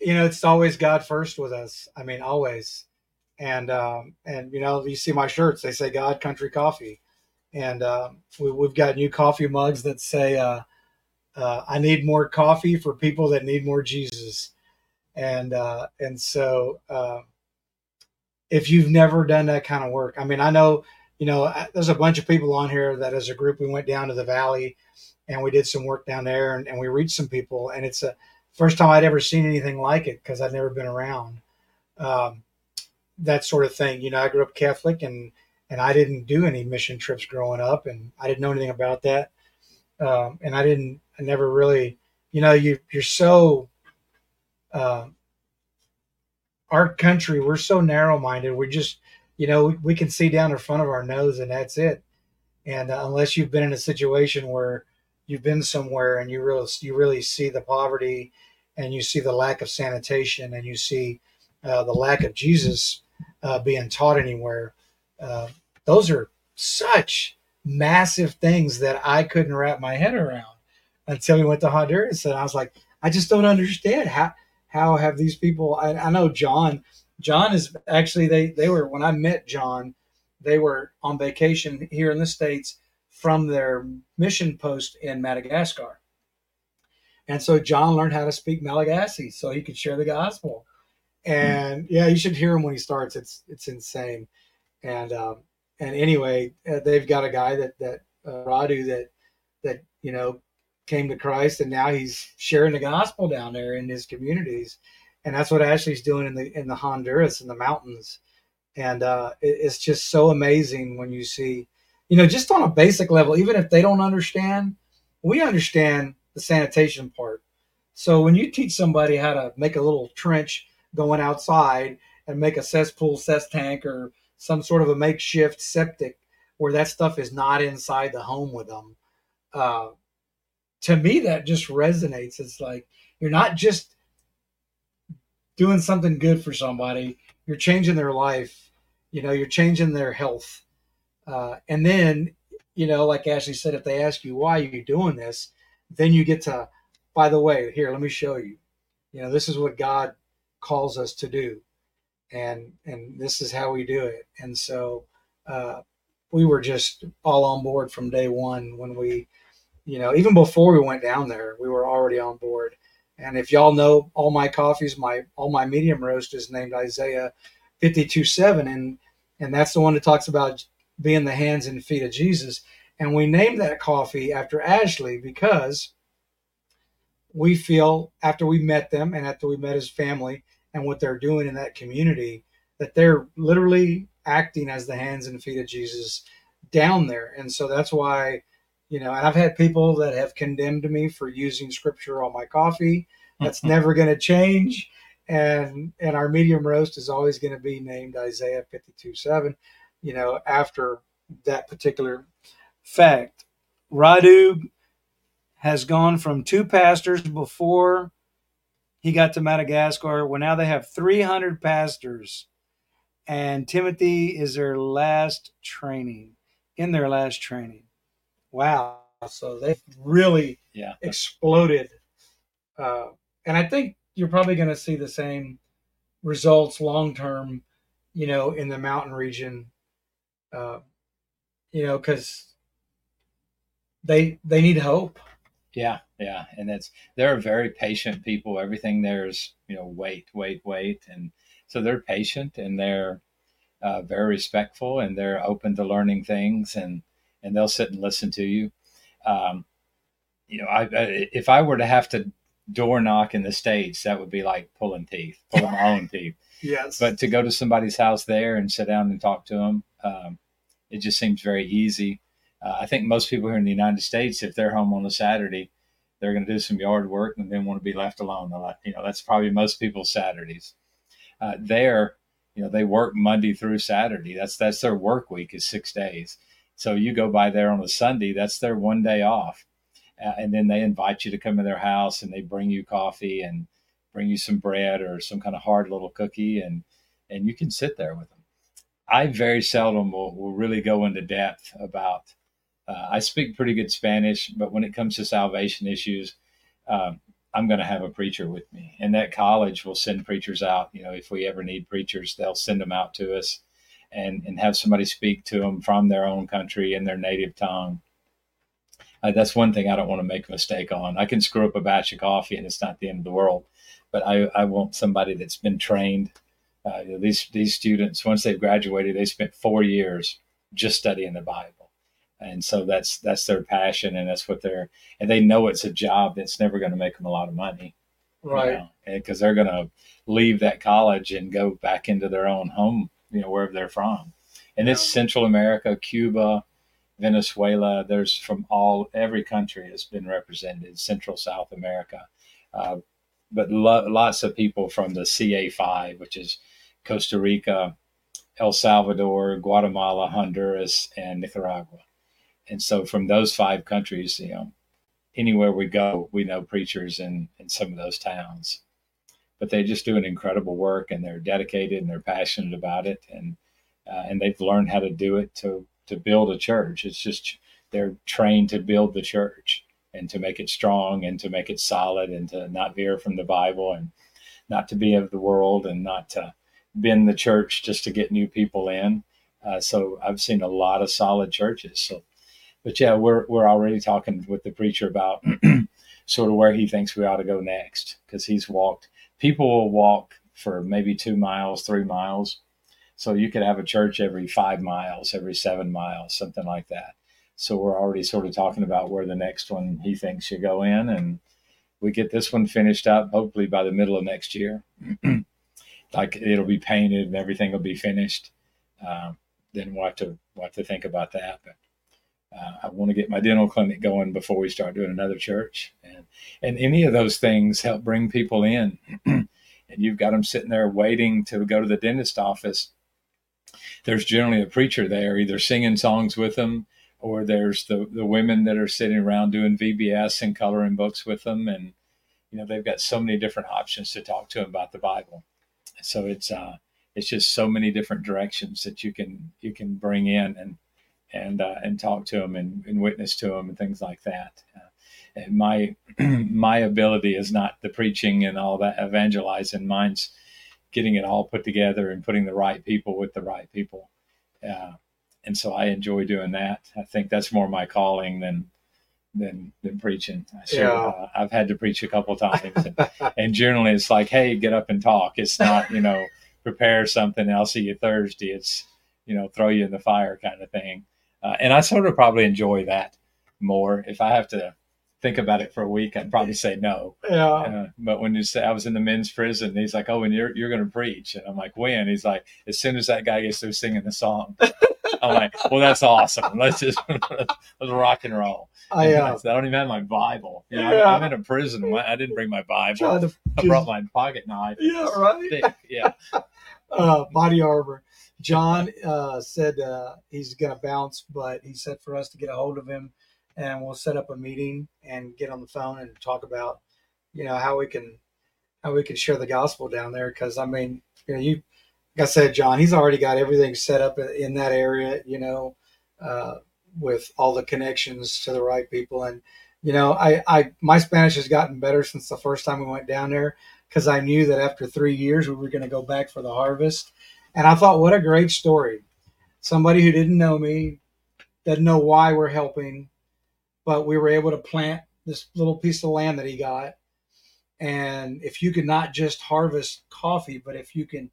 [SPEAKER 4] you know, it's always God first with us. I mean, always. And um, and you know, you see my shirts; they say God Country Coffee, and uh, we, we've got new coffee mugs that say, uh, uh, "I need more coffee for people that need more Jesus," and uh, and so. Uh, if you've never done that kind of work. I mean, I know, you know, there's a bunch of people on here that as a group, we went down to the valley and we did some work down there and, and we reached some people. And it's a first time I'd ever seen anything like it because I'd never been around. Um, that sort of thing. You know, I grew up Catholic and and I didn't do any mission trips growing up, and I didn't know anything about that. Um, and I didn't, I never really, you know, you you're so. Uh, our country, we're so narrow-minded. We're just, you know, we, we can see down in front of our nose, and that's it. And uh, unless you've been in a situation where you've been somewhere and you really you really see the poverty, and you see the lack of sanitation, and you see uh, the lack of Jesus uh, being taught anywhere, uh, those are such massive things that I couldn't wrap my head around until we went to Honduras. And I was like, I just don't understand how how have these people I, I know John John is actually they they were when I met John, they were on vacation here in the States from their mission post in Madagascar. And so John learned how to speak Malagasy so he could share the gospel. And yeah, you should hear him when he starts. It's it's insane. And um, and anyway, uh, they've got a guy that that uh, Radu that that you know came to Christ, and now he's sharing the gospel down there in his communities, and that's what Ashley's doing in the in the Honduras in the mountains, and uh, it, it's just so amazing when you see, you know, just on a basic level, even if they don't understand, we understand the sanitation part. So when you teach somebody how to make a little trench going outside and make a cesspool, cess tank, or some sort of a makeshift septic where that stuff is not inside the home with them. Uh, to me, that just resonates. It's like you're not just doing something good for somebody, you're changing their life, you know, you're changing their health. Uh, and then, you know, like Ashley said, if they ask you why you're you doing this, then you get to, by the way, here, let me show you. You know, this is what God calls us to do and and this is how we do it. And so uh, we were just all on board from day one when we, you know, even before we went down there, we were already on board. And if y'all know all my coffees, my all my medium roast is named Isaiah 52 7 and and that's the one that talks about being the hands and feet of Jesus. And we named that coffee after Ashley because we feel after we met them and after we met his family and what they're doing in that community that they're literally acting as the hands and feet of Jesus down there. And so that's why, you know, and I've had people that have condemned me for using scripture on my coffee. That's mm-hmm. never going to change. And and our medium roast is always going to be named Isaiah 52 7, you know, after that particular fact. Radu has gone from two pastors before he got to Madagascar. Well, now they have 300 pastors, and Timothy is their last training, in their last training. Wow. So they've really
[SPEAKER 3] Yeah.
[SPEAKER 4] exploded. Uh, and I think you're probably going to see the same results long term, you know, in the mountain region, uh, you know, because they they need hope.
[SPEAKER 3] Yeah, yeah, and it's they're very patient people. Everything there's you know wait, wait, wait, and so they're patient and they're uh, very respectful and they're open to learning things and and they'll sit and listen to you. Um, you know, I, I if I were to have to door knock in the states, that would be like pulling teeth, pulling my own teeth.
[SPEAKER 4] Yes.
[SPEAKER 3] But to go to somebody's house there and sit down and talk to them, um, it just seems very easy. Uh, I think most people here in the United States, if they're home on a Saturday, they're going to do some yard work and then want to be left alone. You know, that's probably most people's Saturdays. Uh, there, you know, they work Monday through Saturday. That's that's their work week is six days. So you go by there on a Sunday, that's their one day off, uh, and then they invite you to come to their house and they bring you coffee and bring you some bread or some kind of hard little cookie and and you can sit there with them. I very seldom will, will really go into depth about uh, I speak pretty good Spanish, but when it comes to salvation issues, um, I'm going to have a preacher with me. And that college will send preachers out. You know, if we ever need preachers, they'll send them out to us and, and have somebody speak to them from their own country in their native tongue. Uh, that's one thing I don't want to make a mistake on. I can screw up a batch of coffee and it's not the end of the world, but I, I want somebody that's been trained. Uh, these these students, once they've graduated, they spent four years just studying the Bible and so that's that's their passion and that's what they're and they know it's a job that's never going to make them a lot of money
[SPEAKER 4] Right.
[SPEAKER 3] Because they're going to leave that college and go back into their own home, you know, wherever they're from. And it's Central America, Cuba, Venezuela. There's from all every country has been represented. Central South America, uh, but lo- lots of people from the CA5, which is Costa Rica, El Salvador, Guatemala, Honduras, and Nicaragua. And so from those five countries, you know, anywhere we go, we know preachers in, in some of those towns. But they just do an incredible work and they're dedicated and they're passionate about it. And, uh, and they've learned how to do it to, to build a church. It's just they're trained to build the church and to make it strong and to make it solid and to not veer from the Bible and not to be of the world and not to bend the church just to get new people in. Uh, so I've seen a lot of solid churches. So, but yeah, we're we're already talking with the preacher about sort of where he thinks we ought to go next because he's walked. People will walk for maybe two miles, three miles. So you could have a church every five miles, every seven miles, something like that. So we're already sort of talking about where the next one he thinks should go in, and we get this one finished up hopefully by the middle of next year. like it'll be painted and everything will be finished. Um, then we'll have to we'll have to think about that. But uh, I want to get my dental clinic going before we start doing another church, and and any of those things help bring people in. and you've got them sitting there waiting to go to the dentist office. There's generally a preacher there, either singing songs with them, or there's the the women that are sitting around doing VBS and coloring books with them, and you know they've got so many different options to talk to them about the Bible. So it's uh, it's just so many different directions that you can you can bring in and and uh, and talk to them and, and witness to them and things like that. Uh, and my my ability is not the preaching and all that evangelizing. Mine's getting it all put together and putting the right people with the right people. Uh, and so I enjoy doing that. I think that's more my calling than than than preaching. I sure,
[SPEAKER 4] Yeah.
[SPEAKER 3] uh, I've had to preach a couple times, and, and generally it's like, hey, get up and talk. It's not you know prepare something. I'll see you Thursday. It's you know throw you in the fire kind of thing. Uh, and I sort of probably enjoy that more. If I have to think about it for a week, I'd probably say no.
[SPEAKER 4] Yeah.
[SPEAKER 3] Uh, but when you say I was in the men's prison, he's like, "Oh, and you're you're going to preach," and I'm like, "When?" He's like, "As soon as that guy gets through singing the song." I'm like, "Well, that's awesome. Let's just let's rock and roll."
[SPEAKER 4] I uh,
[SPEAKER 3] I don't even have my Bible. You know,
[SPEAKER 4] Yeah.
[SPEAKER 3] I'm in a prison. I didn't bring my Bible. I brought my pocket knife.
[SPEAKER 4] Yeah, right.
[SPEAKER 3] Stick. Yeah.
[SPEAKER 4] uh, body armor. John uh, said uh, he's going to bounce, but he said for us to get a hold of him, and we'll set up a meeting and get on the phone and talk about, you know, how we can how we can share the gospel down there. Because I mean, you know, you like I said, John, he's already got everything set up in that area, you know, uh, with all the connections to the right people. And you know, I, I my Spanish has gotten better since the first time we went down there because I knew that after three years we were going to go back for the harvest. And I thought, what a great story. Somebody who didn't know me, doesn't know why we're helping, but we were able to plant this little piece of land that he got. And if you can not just harvest coffee, but if you can,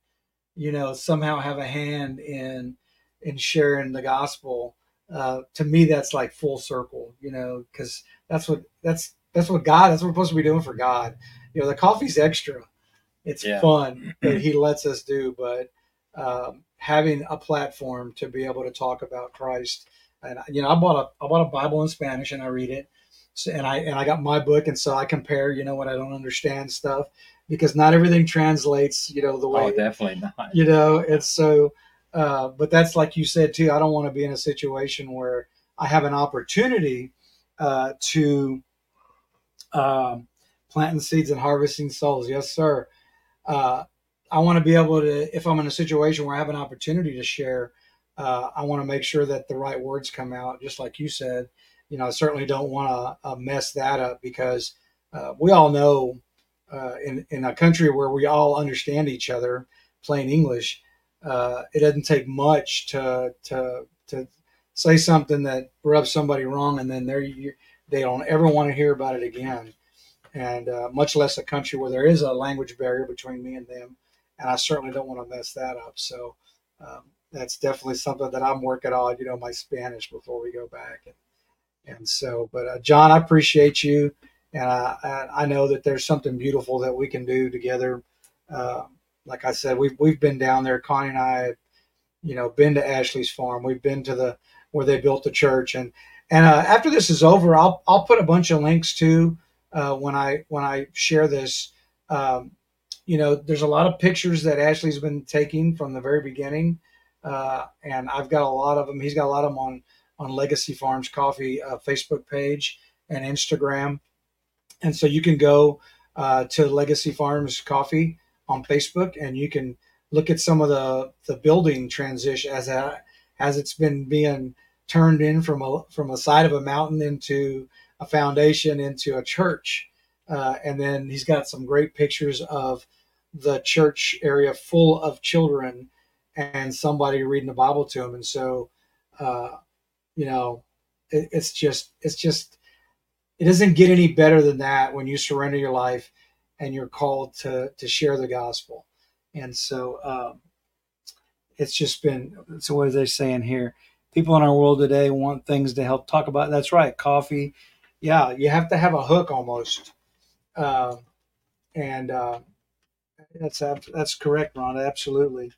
[SPEAKER 4] you know, somehow have a hand in in sharing the gospel, uh, to me that's like full circle, you know, because that's what that's that's what God that's what we're supposed to be doing for God. You know, the coffee's extra. It's
[SPEAKER 3] Yeah.
[SPEAKER 4] fun that He lets us do, but um, having a platform to be able to talk about Christ. And you know, I bought a I bought a Bible in Spanish and I read it. So, and I and I got my book, and so I compare. You know, when I don't understand stuff, because not everything translates. You know, the way
[SPEAKER 3] Oh, definitely not.
[SPEAKER 4] you know it's so uh, but that's like you said too i don't want to be in a situation where i have an opportunity uh, to um, planting seeds and harvesting souls yes sir uh, i want to be able to if i'm in a situation where i have an opportunity to share uh, i want to make sure that the right words come out just like you said you know i certainly don't want to uh, mess that up because uh, we all know uh, in, in a country where we all understand each other plain english uh, it doesn't take much to to to say something that rubs somebody wrong, and then they're you, they don't ever want to hear about it again. And uh, much less a country where there is a language barrier between me and them, and I certainly don't want to mess that up. So um, that's definitely something that I'm working on. You know, my Spanish before we go back, and and so. But uh, John, I appreciate you and I, I know that there's something beautiful that we can do together. Uh, like I said, we've we've been down there. Connie and I, you know, been to Ashley's farm. We've been to the where they built the church, and and uh, after this is over, I'll I'll put a bunch of links to uh, when I when I share this. Um, you know, there's a lot of pictures that Ashley's been taking from the very beginning, uh, and I've got a lot of them. He's got a lot of them on on Legacy Farms Coffee uh, Facebook page and Instagram, and so you can go uh, to Legacy Farms Coffee on Facebook, and you can look at some of the the building transition as a, as it's been being turned in from a from a side of a mountain into a foundation into a church, uh, and then he's got some great pictures of the church area full of children and somebody reading the Bible to them, and so uh, you know it, it's just it's just it doesn't get any better than that when you surrender your life and you're called to to share the gospel. And so um, it's just been so what are they saying here? People in our world today want things to help talk about. That's right, coffee. Yeah, you have to have a hook almost, uh, and uh, that's that's correct, Ron. Absolutely,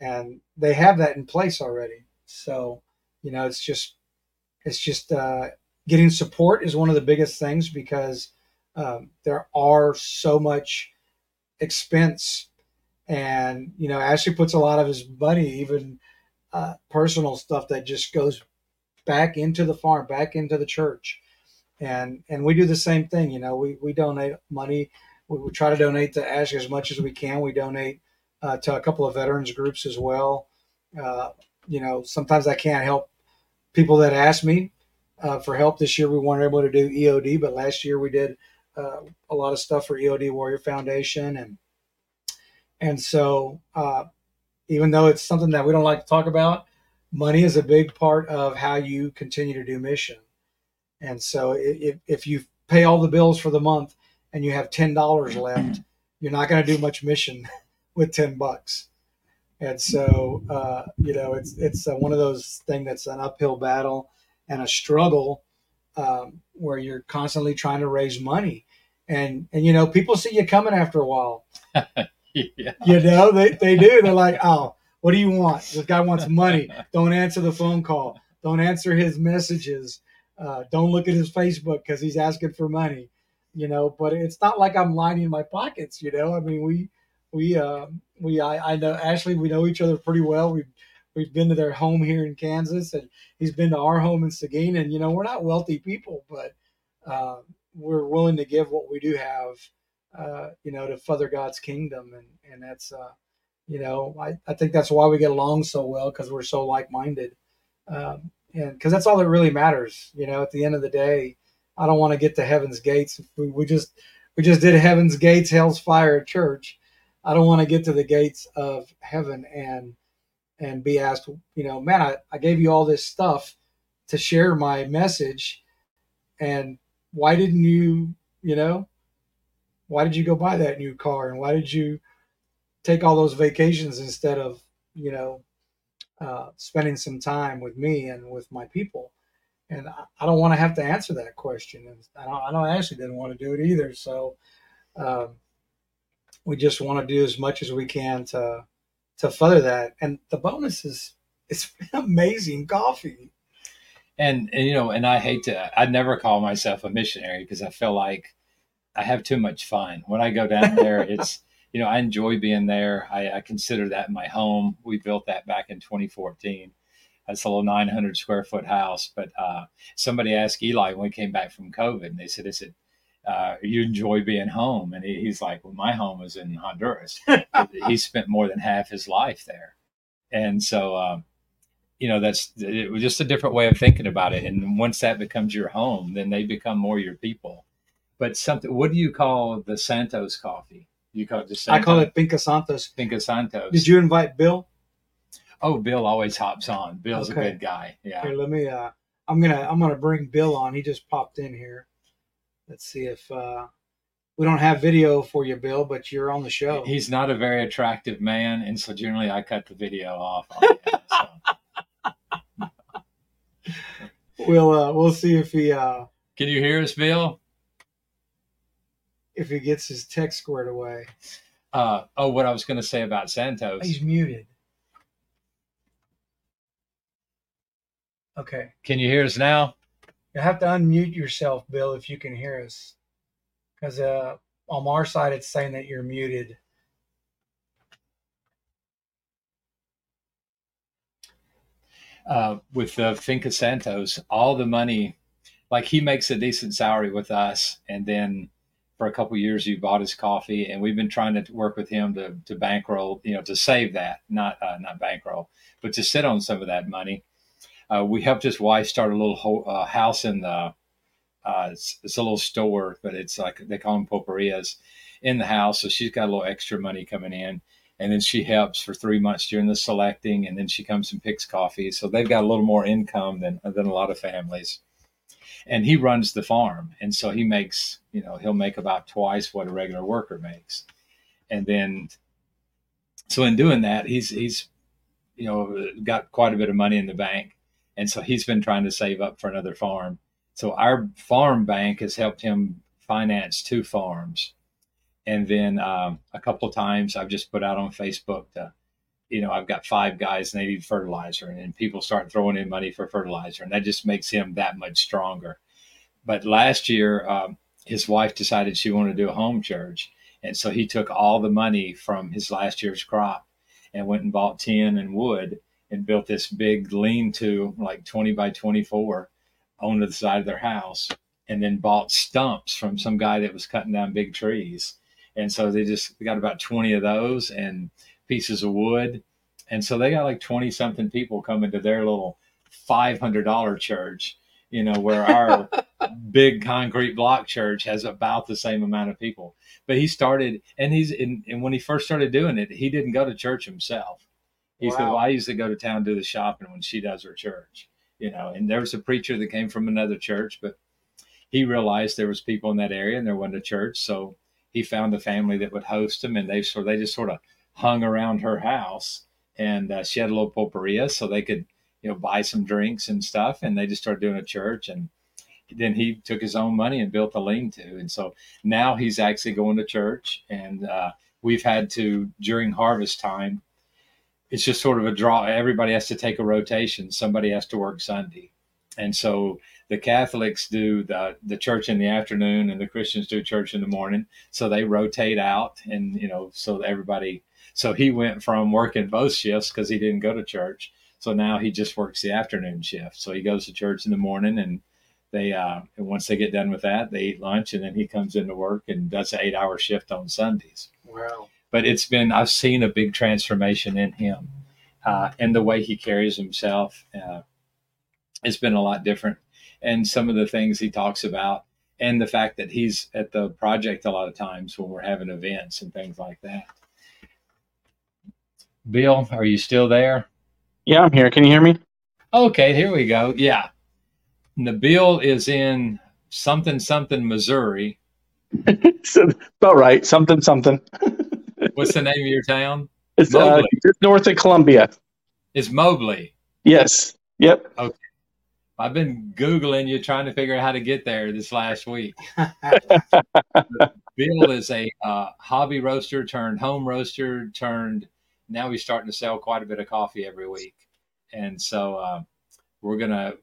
[SPEAKER 4] and they have that in place already. So you know, it's just it's just uh, getting support is one of the biggest things because um, there are so much expense and you know ashley puts a lot of his money even uh, personal stuff that just goes back into the farm back into the church and and we do the same thing you know we, we donate money we, we try to donate to ashley as much as we can. We donate uh, to a couple of veterans groups as well. Uh, you know sometimes i can't help people that ask me uh, for help. This year we weren't able to do eod but last year we did uh, a lot of stuff for EOD Warrior Foundation, and and so uh, even though it's something that we don't like to talk about, money is a big part of how you continue to do mission. And so if if you pay all the bills for the month and you have ten dollars left, you're not going to do much mission with ten bucks. And so uh, you know it's it's uh, one of those things that's an uphill battle and a struggle um, where you're constantly trying to raise money, and and you know people see you coming after a while. yeah. You know they they do. They're like, oh, what do you want? This guy wants money. Don't answer the phone call. Don't answer his messages. Uh, don't look at his Facebook because he's asking for money. You know, but it's not like I'm lining my pockets. You know, I mean we we uh, we I, I know Ashley. We know each other pretty well. We've we've been to their home here in Kansas, and he's been to our home in Seguin. And you know, we're not wealthy people, but uh, we're willing to give what we do have, uh, you know, to further God's kingdom, and and that's, uh, you know, I, I think that's why we get along so well because we're so like minded, um, and because that's all that really matters. You know, at the end of the day, I don't want to get to heaven's gates. We, we just we just did heaven's gates, hell's fire church. I don't want to get to the gates of heaven and and be asked, you know, man, I, I gave you all this stuff to share my message. And why didn't you, you know, why did you go buy that new car? And why did you take all those vacations instead of, you know, uh, spending some time with me and with my people? And I, don't want to have to answer that question. And I don't, I don't actually didn't want to do it either. So um, we just want to do as much as we can to, to further that. And the bonus is it's amazing coffee.
[SPEAKER 3] And, and you know, and I hate to, I never call myself a missionary because I feel like I have too much fun when I go down there. it's you know I enjoy being there. I, I consider that my home. We built that back in 2014. That's a little 900 square foot house. But uh, somebody asked Eli when we came back from COVID, and they said, "Is it uh, you enjoy being home. And he, he's like, well, my home is in Honduras. he spent more than half his life there. And so, um, you know, that's it was just a different way of thinking about it. And once that becomes your home, then they become more your people. But something, what do you call the Santos coffee? You call it the
[SPEAKER 4] Santos? I call it Finca Santos.
[SPEAKER 3] Finca Santos.
[SPEAKER 4] Did you invite Bill?
[SPEAKER 3] Oh, Bill always hops on. Bill's okay. a good guy. Yeah.
[SPEAKER 4] Here, let me. Uh, I'm gonna. I'm gonna bring Bill on. He just popped in here. Let's see if uh, we don't have video for you, Bill, but you're on the show.
[SPEAKER 3] He's not a very attractive man, and so generally I cut the video off.
[SPEAKER 4] we'll uh, we'll see if he. Uh...
[SPEAKER 3] Can you hear us, Bill?
[SPEAKER 4] if he gets his tech squared away.
[SPEAKER 3] Uh, oh, what I was going to say about Santos.
[SPEAKER 4] He's muted. Okay.
[SPEAKER 3] Can you hear us now?
[SPEAKER 4] You have to unmute yourself, Bill, if you can hear us. Because uh, on our side, it's saying that you're muted.
[SPEAKER 3] uh, with uh, Finca Santos, all the money, like he makes a decent salary with us, and then for a couple years he bought his coffee, and we've been trying to work with him to, to bankroll, you know, to save that, not uh, not bankroll, but to sit on some of that money. Uh, we helped his wife start a little ho- uh, house in the. Uh, it's, it's, a little store, but it's like they call them pulperias in the house, so she's got a little extra money coming in and then she helps for three months during the selecting, and then she comes and picks coffee. So they've got a little more income than than a lot of families. And he runs the farm, and so he makes you know he'll make about twice what a regular worker makes, and then so in doing that he's he's you know got quite a bit of money in the bank, and so he's been trying to save up for another farm. So our farm bank has helped him finance two farms and then um, a couple times I've just put out on Facebook to, you know, I've got five guys and they need fertilizer, and, and people start throwing in money for fertilizer, and that just makes him that much stronger. But last year, um, his wife decided she wanted to do a home church, and so he took all the money from his last year's crop and went and bought tin and wood and built this big lean-to, like 20 by 24, on the side of their house, and then bought stumps from some guy that was cutting down big trees and so they just got about 20 of those and pieces of wood. And so they got like 20 something people coming to their little $500 church, you know, where our big concrete block church has about the same amount of people. But he started, and he's, in, and when he first started doing it, he didn't go to church himself. He wow. said, Well, I used to go to town do the shopping when she does her church, you know, and there was a preacher that came from another church, but he realized there was people in that area and there wasn't a church. So he found a family that would host him, and they sort they just sort of hung around her house, and uh, she had a little pulperia, so they could you know buy some drinks and stuff, and they just started doing a church, and then he took his own money and built a lean-to, and so now he's actually going to church, and uh, we've had to during harvest time. It's just sort of a draw. Everybody has to take a rotation. Somebody has to work Sunday, and so the Catholics do the the church in the afternoon and the Christians do church in the morning. So they rotate out, and you know, so everybody. So he went from working both shifts because he didn't go to church. So now he just works the afternoon shift. So he goes to church in the morning, and they uh, and once they get done with that, they eat lunch, and then he comes into work and does an eight hour shift on Sundays.
[SPEAKER 4] Wow!
[SPEAKER 3] But it's been I've seen a big transformation in him, uh, and the way he carries himself. Uh, it's been a lot different and some of the things he talks about and the fact that he's at the project a lot of times when we're having events and things like that. Bill, are you still there?
[SPEAKER 5] Yeah, I'm here. Can you hear me?
[SPEAKER 3] Okay, here we go. Yeah. Nabil is in something something Missouri.
[SPEAKER 5] so, about right. Something something.
[SPEAKER 3] What's the name of your town?
[SPEAKER 5] It's uh, just north of Columbia.
[SPEAKER 3] It's Moberly.
[SPEAKER 5] Yes. Yep.
[SPEAKER 3] Okay. I've been Googling you trying to figure out how to get there this last week. Bill is a uh, hobby roaster turned home roaster turned. Now he's starting to sell quite a bit of coffee every week, and so uh, we're gonna.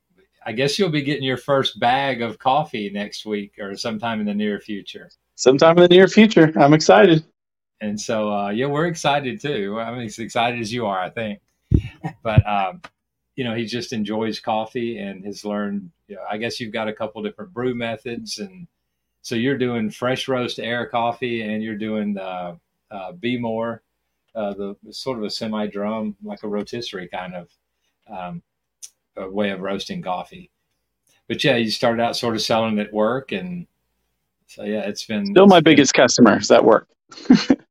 [SPEAKER 3] I guess you'll be getting your first bag of coffee next week or sometime in the near future.
[SPEAKER 5] Sometime in the near future. I'm excited.
[SPEAKER 3] And so, uh, yeah, we're excited too. I'm as excited as you are, I think. But um, you know, he just enjoys coffee and has learned, you know, I guess you've got a couple different brew methods. And so you're doing fresh roast air coffee and you're doing the uh, Behmor, uh, the sort of a semi drum, like a rotisserie kind of um, way of roasting coffee. But yeah, you started out sort of selling at work. And so, yeah, it's been
[SPEAKER 5] still my biggest customer is that work.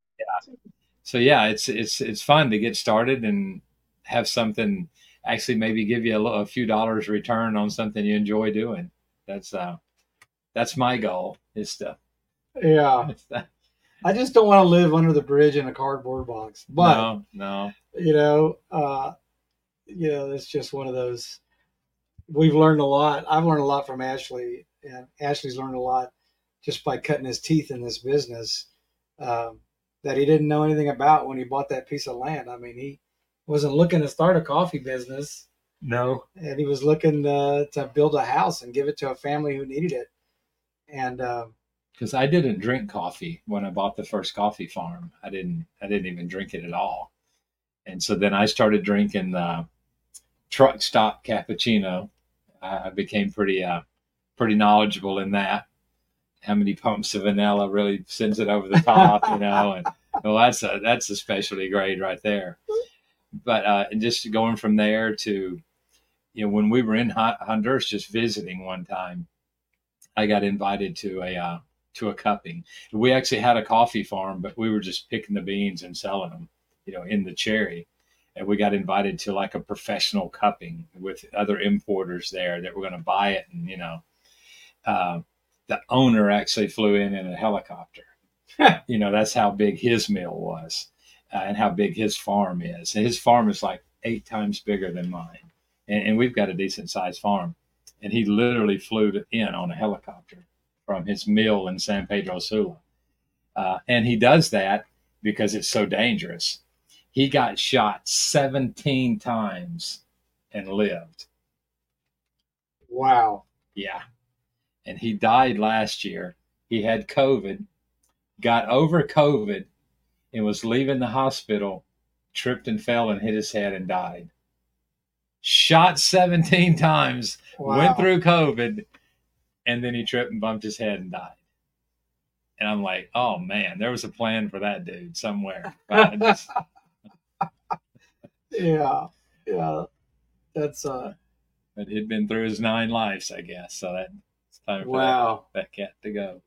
[SPEAKER 3] So yeah, it's, it's, it's fun to get started and have something actually maybe give you a, a few dollars return on something you enjoy doing. That's uh, that's my goal is to.
[SPEAKER 4] Yeah. I just don't want to live under the bridge in a cardboard box. But
[SPEAKER 3] no, no.
[SPEAKER 4] You know, uh, you know, it's just one of those. We've learned a lot. I've learned a lot from Ashley, and Ashley's learned a lot just by cutting his teeth in this business um, that he didn't know anything about when he bought that piece of land. I mean, he wasn't looking to start a coffee business,
[SPEAKER 3] No.
[SPEAKER 4] and he was looking uh, to build a house and give it to a family who needed it. And uh,
[SPEAKER 3] Because I didn't drink coffee when I bought the first coffee farm. I didn't. I didn't even drink it at all. And so then I started drinking the truck stop cappuccino. I became pretty, uh, pretty knowledgeable in that. How many pumps of vanilla really sends it over the top, you know? And well, that's a that's a specialty grade right there. But uh, just going from there to, you know, when we were in Honduras just visiting one time, I got invited to a uh, to a cupping. We actually had a coffee farm, but we were just picking the beans and selling them, you know, in the cherry. And we got invited to like a professional cupping with other importers there that were going to buy it. And, you know, uh, the owner actually flew in in a helicopter. you know, that's how big his mill was uh, and how big his farm is. And his farm is like eight times bigger than mine. And, and we've got a decent sized farm. And he literally flew in on a helicopter from his mill in San Pedro Sula. Uh, and he does that because it's so dangerous. He got shot 17 times and lived.
[SPEAKER 4] wow,
[SPEAKER 3] Yeah. And he died last year. He had COVID, got over COVID, and was leaving the hospital, tripped and fell and hit his head and died. Shot 17 times,
[SPEAKER 4] wow.
[SPEAKER 3] went through COVID, and then he tripped and bumped his head and died. And I'm like, oh man, there was a plan for that dude somewhere. Just-
[SPEAKER 4] yeah, yeah. That's uh,
[SPEAKER 3] but he'd been through his nine lives, I guess. So that time for
[SPEAKER 4] wow.
[SPEAKER 3] that, that cat to go.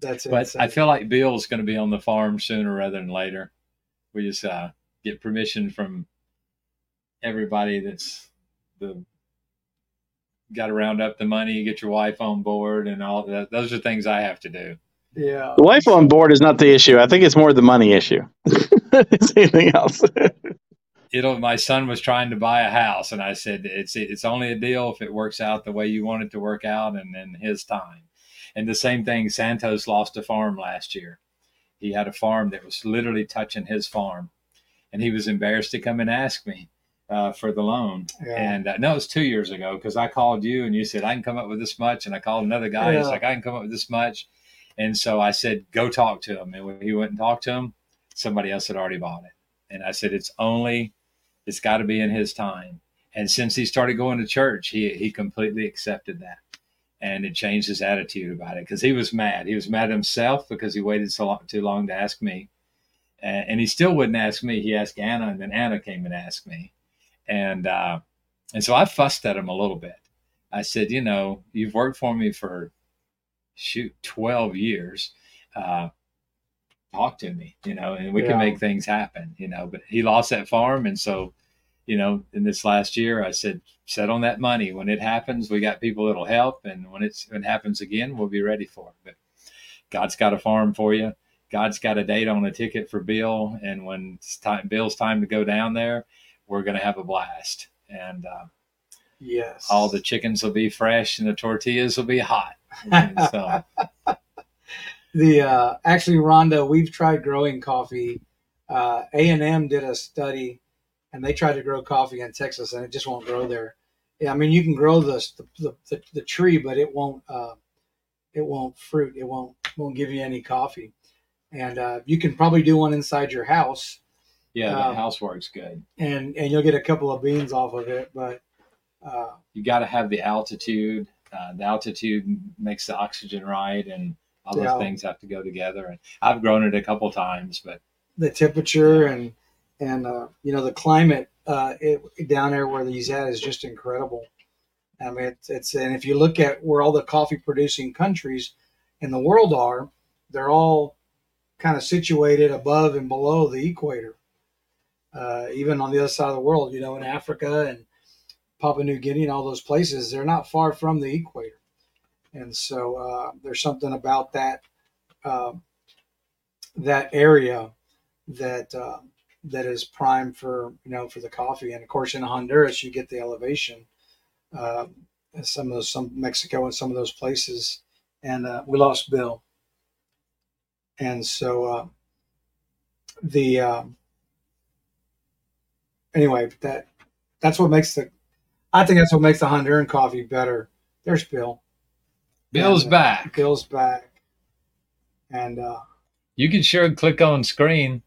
[SPEAKER 4] That's
[SPEAKER 3] But
[SPEAKER 4] insane.
[SPEAKER 3] I feel like Bill's going to be on the farm sooner rather than later. We just uh, get permission from everybody that's the got to round up the money, get your wife on board, and all that. Those are things I have to do.
[SPEAKER 4] yeah.
[SPEAKER 5] The wife on board is not the issue. I think it's more the money issue. it's anything else.
[SPEAKER 3] It'll. My son was trying to buy a house, and I said it's it's only a deal if it works out the way you want it to work out, and in his time. And the same thing. Santos lost a farm last year. He had a farm that was literally touching his farm, and he was embarrassed to come and ask me uh, for the loan.
[SPEAKER 4] Yeah.
[SPEAKER 3] And uh, no, it was two years ago because I called you and you said I can come up with this much, and I called another guy. He's
[SPEAKER 4] Yeah.
[SPEAKER 3] like I can come up with this much, and so I said go talk to him. And when he went and talked to him, somebody else had already bought it. And I said it's only, it's got to be in his time. And since he started going to church, he he completely accepted that, and it changed his attitude about it because he was mad. He was mad himself because he waited so long, too long to ask me, and, and he still wouldn't ask me. He asked Anna, and then Anna came and asked me, and uh, and so I fussed at him a little bit. I said, you know, you've worked for me for shoot twelve years. Uh, talk to me, you know, and we
[SPEAKER 4] Yeah.
[SPEAKER 3] can make things happen, you know. But he lost that farm, and so, you know, in this last year, I said, set on that money. When it happens, we got people that'll help, and when it's when it happens again, we'll be ready for it. But God's got a farm for you. God's got a date on a ticket for Bill, and when it's time, Bill's time to go down there, we're going to have a blast, and uh,
[SPEAKER 4] Yes.
[SPEAKER 3] all the chickens will be fresh, and the tortillas will be hot. So,
[SPEAKER 4] the uh, actually Rhonda, we've tried growing coffee. Uh, A and M did a study, and they tried to grow coffee in Texas, and it just won't grow there. Yeah, I mean you can grow the the, the, the tree, but it won't uh, it won't fruit. It won't won't give you any coffee. And uh, you can probably do one inside your house,
[SPEAKER 3] yeah, the
[SPEAKER 4] Um,
[SPEAKER 3] house works good.
[SPEAKER 4] and and you'll get a couple of beans off of it. But uh,
[SPEAKER 3] you got to have the altitude. Uh, the altitude makes the oxygen right, and all those
[SPEAKER 4] Yeah.
[SPEAKER 3] things have to go together. And I've grown it a couple times, but
[SPEAKER 4] the temperature and and uh, you know the climate uh, it, down there where he's at is just incredible. I mean, it's, it's and if you look at where all the coffee producing countries in the world are, they're all kind of situated above and below the equator. Uh, even on the other side of the world, you know, in Africa and Papua New Guinea and all those places, they're not far from the equator. And so uh, there's something about that um that area that uh, that is prime for you know for the coffee. And of course, in Honduras, you get the elevation. Uh, some of those, some Mexico and some of those places, and uh, we lost Bill. And so uh, the um, anyway that that's what makes the I think that's what makes the Honduran coffee better. There's Bill.
[SPEAKER 3] Bill's
[SPEAKER 4] And, uh,
[SPEAKER 3] back.
[SPEAKER 4] Bill's back, and uh,
[SPEAKER 3] You can sure click on screen,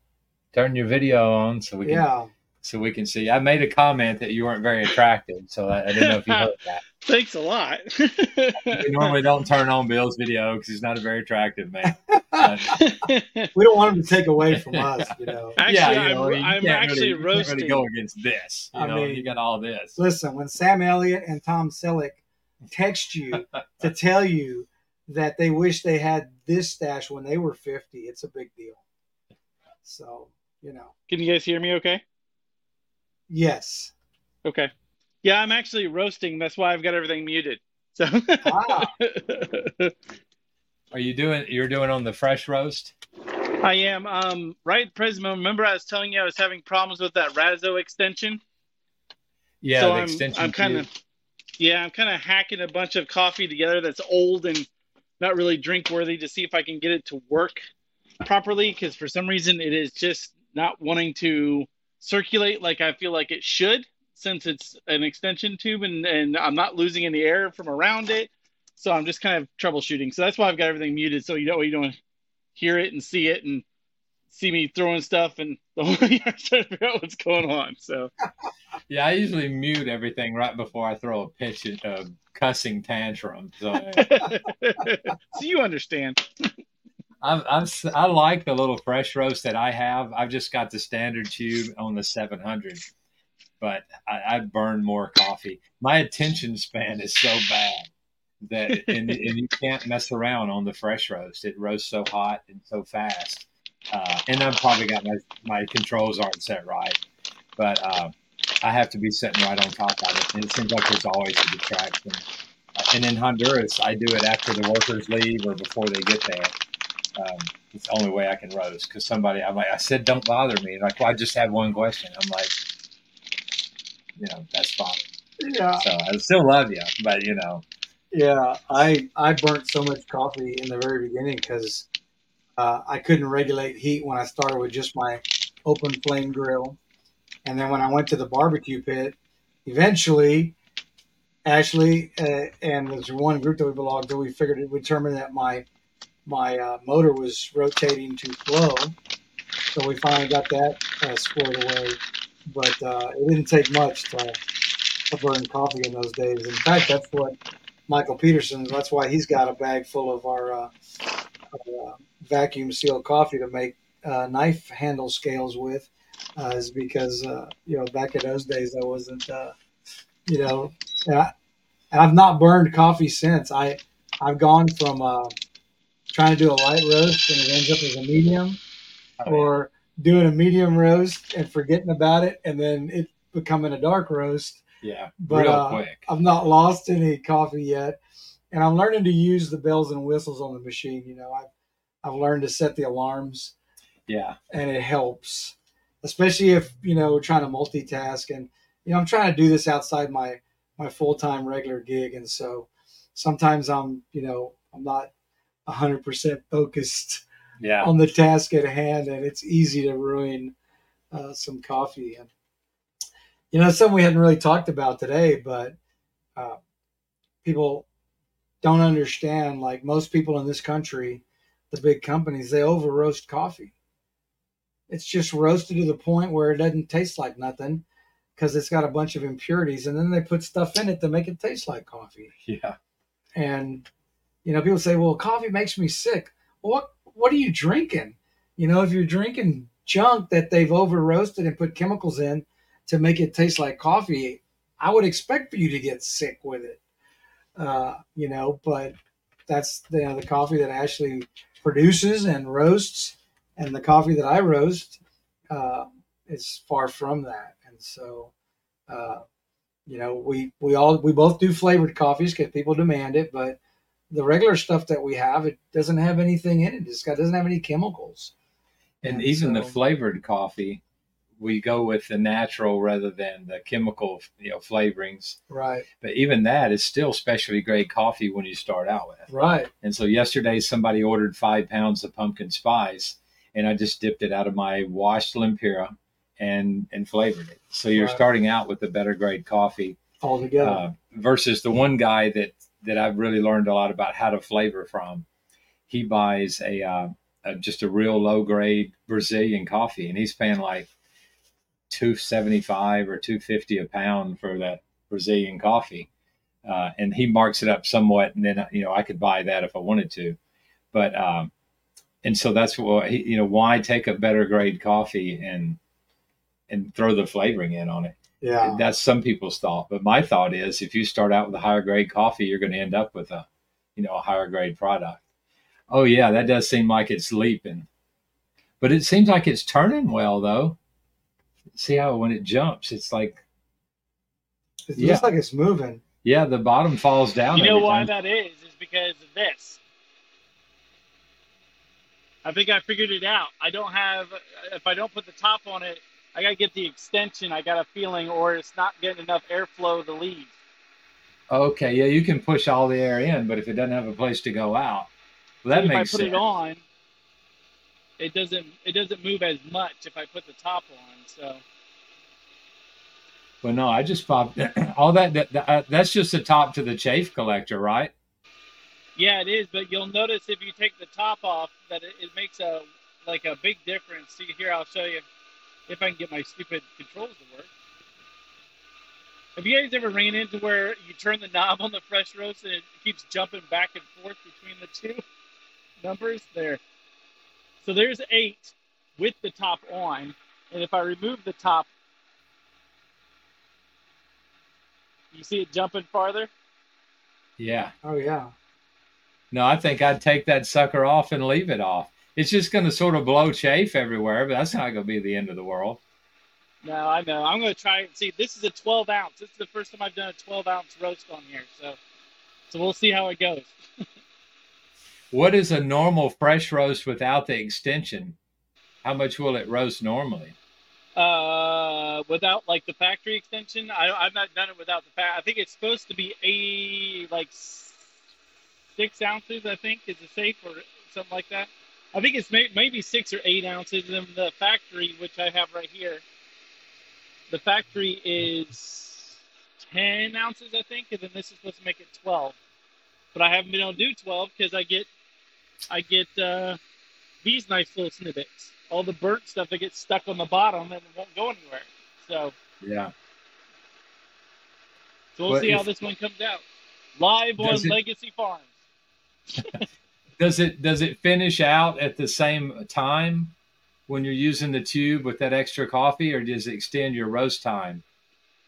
[SPEAKER 3] turn your video on so we can
[SPEAKER 4] yeah,
[SPEAKER 3] so we can see. I made a comment that you weren't very attractive, so I, I didn't know if you heard that.
[SPEAKER 6] Thanks a lot.
[SPEAKER 3] We normally don't turn on Bill's video because he's not a very attractive man.
[SPEAKER 4] We don't want him to take away from us, you know.
[SPEAKER 6] Actually,
[SPEAKER 3] yeah, you know,
[SPEAKER 6] I'm,
[SPEAKER 3] you
[SPEAKER 6] I'm actually
[SPEAKER 3] really, you can't
[SPEAKER 6] roasting.
[SPEAKER 3] really go against this. You
[SPEAKER 4] I
[SPEAKER 3] know,
[SPEAKER 4] mean-
[SPEAKER 3] you got all this.
[SPEAKER 4] Listen, when Sam Elliott and Tom Selleck text you to tell you that they wish they had this stash when they were 50, it's a big deal. So, you know,
[SPEAKER 6] Can you guys hear me okay?
[SPEAKER 4] yes.
[SPEAKER 6] Okay. Yeah, I'm actually roasting. That's why I've got everything muted. So
[SPEAKER 4] Ah.
[SPEAKER 3] Are you doing? You're doing on the fresh roast?
[SPEAKER 6] I am um right Prisma. Remember I was telling you I was having problems with that Razzo extension?
[SPEAKER 3] Yeah,
[SPEAKER 6] so
[SPEAKER 3] the
[SPEAKER 6] I'm,
[SPEAKER 3] extension.
[SPEAKER 6] I'm kind of
[SPEAKER 3] tube.
[SPEAKER 6] yeah, I'm kind of hacking a bunch of coffee together that's old and not really drink worthy to see if I can get it to work properly because for some reason it is just not wanting to circulate like I feel like it should since it's an extension tube and, and I'm not losing any air from around it. So I'm just kind of troubleshooting. So that's why I've got everything muted so you know you don't hear it and see it and see me throwing stuff and the whole trying to figure out what's going on. So
[SPEAKER 3] Yeah, I usually mute everything right before I throw a pitch, a cussing tantrum. So
[SPEAKER 6] so you understand.
[SPEAKER 3] I'm, I'm, I like the little fresh roast that I have. I've just got the standard tube on the 700, but I, I burn more coffee. My attention span is so bad that, and, and you can't mess around on the fresh roast. It roasts so hot and so fast. Uh, and I've probably got my, my controls aren't set right, but uh, I have to be sitting right on top of it. And it seems like there's always a distraction. Uh, and in Honduras, I do it after the workers leave or before they get there um, it's the only way I can roast because somebody I'm like I said don't bother me. Like well, I just had one question. I'm like you know that's fine.
[SPEAKER 4] Yeah.
[SPEAKER 3] so I still love you but you know.
[SPEAKER 4] Yeah, I I burnt so much coffee in the very beginning because uh, I couldn't regulate heat when I started with just my open flame grill, and then when I went to the barbecue pit, eventually, Ashley uh, and there's one group that we belonged to, we figured it would determine that my my uh, motor was rotating too slow, so we finally got that uh, squared away. But uh, it didn't take much to, to burn coffee in those days. In fact, that's what Michael Peterson. That's why he's got a bag full of our uh, uh, vacuum sealed coffee to make uh, knife handle scales with, uh, is because you know back in those days I wasn't, you know, and, I, I've not burned coffee since. I I've gone from trying to do a light roast and it ends up as a medium, or doing a medium roast and forgetting about it, and then it becoming a dark roast.
[SPEAKER 3] Yeah
[SPEAKER 4] But,
[SPEAKER 3] real
[SPEAKER 4] uh,
[SPEAKER 3] quick.
[SPEAKER 4] I've not lost any coffee yet, and I'm learning to use the bells and whistles on the machine. You know, I've I've learned to set the alarms,
[SPEAKER 3] yeah.
[SPEAKER 4] And it helps, especially if you know we're trying to multitask. And you know, I'm trying to do this outside my my full time regular gig, and so sometimes I'm you know I'm not 100 percent focused
[SPEAKER 3] yeah
[SPEAKER 4] on the task at hand, and it's easy to ruin uh, some coffee. And you know, something we hadn't really talked about today, but uh, people don't understand. Like most people in this country, the big companies, they over roast coffee. It's just roasted to the point where it doesn't taste like nothing because it's got a bunch of impurities, and then they put stuff in it to make it taste like coffee.
[SPEAKER 3] yeah
[SPEAKER 4] And you know, people say, "Well, coffee makes me sick." What what are you drinking? You know, if you're drinking junk that they've over roasted and put chemicals in to make it taste like coffee, I would expect for you to get sick with it. Uh, you know, but that's the, you know, the coffee that Ashley produces and roasts, and the coffee that I roast uh, is far from that. And so, uh, you know, we we all we both do flavored coffees because people demand it, but the regular stuff that we have, it doesn't have anything in it. It's got doesn't have any chemicals.
[SPEAKER 3] and
[SPEAKER 4] And
[SPEAKER 3] even the flavored coffee we go with the natural rather than the chemical, you know, flavorings.
[SPEAKER 4] Right.
[SPEAKER 3] But even that is still specialty grade coffee when you start out with.
[SPEAKER 4] Right.
[SPEAKER 3] And so yesterday somebody ordered five pounds of pumpkin spice, and I just dipped it out of my washed Lempira and and flavored it. So you're
[SPEAKER 4] Right.
[SPEAKER 3] starting out with a better grade coffee
[SPEAKER 4] All together.
[SPEAKER 3] uh, versus the one guy that that I've really learned a lot about how to flavor from. He buys a, uh, a just a real low grade Brazilian coffee, and he's paying like two seventy five or two fifty a pound for that Brazilian coffee. Uh, and he marks it up somewhat, and then you know I could buy that if I wanted to, but um, and so that's what you know why take a better grade coffee and and throw the flavoring in on it
[SPEAKER 4] yeah.
[SPEAKER 3] that's some people's thought but my thought is if you start out with a higher grade coffee you're going to end up with a you know a higher grade product oh yeah that does seem like it's leaping but it seems like it's turning well though see how when it jumps it's like
[SPEAKER 4] It
[SPEAKER 3] yeah.
[SPEAKER 4] looks like it's moving.
[SPEAKER 3] yeah the bottom falls down
[SPEAKER 6] You know why
[SPEAKER 3] time.
[SPEAKER 6] that is? Is because of this. I think I figured it out. I don't have, if I don't put the top on it, I got to get the extension. I got a feeling, or it's not getting enough airflow to leave.
[SPEAKER 3] okay yeah you can push all the air in but if it doesn't have a place to go out well, that
[SPEAKER 6] if
[SPEAKER 3] makes
[SPEAKER 6] I put
[SPEAKER 3] sense
[SPEAKER 6] it on, it doesn't it doesn't move as much if I put the top on. So
[SPEAKER 3] well no i just popped all that, that, that uh, that's just the top to the chaff collector right
[SPEAKER 6] yeah, it is. But you'll notice if you take the top off that it, it makes a like a big difference. See here, I'll show you if I can get my stupid controls to work. Have you guys ever ran into where you turn the knob on the fresh roast and it keeps jumping back and forth between the two numbers there? So there's eight with the top on, and if I remove the top, you see it jumping farther.
[SPEAKER 3] yeah
[SPEAKER 4] Oh yeah.
[SPEAKER 3] No, I think I'd take that sucker off and leave it off. It's just going to sort of blow chaff everywhere, but that's not going to be the end of the world.
[SPEAKER 6] No, I know. I'm going to try and see. This is a 12 ounce. This is the first time I've done a 12 ounce roast on here, so so we'll see how it goes.
[SPEAKER 3] What is a normal fresh roast without the extension? How much will it roast normally?
[SPEAKER 6] Uh, without like the factory extension, I, I've not done it without the fact. I think it's supposed to be a like six ounces. I think is it safe or something like that. I think it's may, maybe six or eight ounces. And the factory, which I have right here, the factory is ten ounces, I think, and then this is supposed to make it twelve. But I haven't been able to do twelve because I get, I get uh, these nice little snippets. All the burnt stuff that gets stuck on the bottom and it won't go anywhere. So,
[SPEAKER 3] Yeah.
[SPEAKER 6] so we'll
[SPEAKER 3] But
[SPEAKER 6] see how this one comes out. Live on
[SPEAKER 3] it-
[SPEAKER 6] Legacy Farms.
[SPEAKER 3] Does it does it finish out at the same time when you're using the tube with that extra coffee, or does it extend your roast time?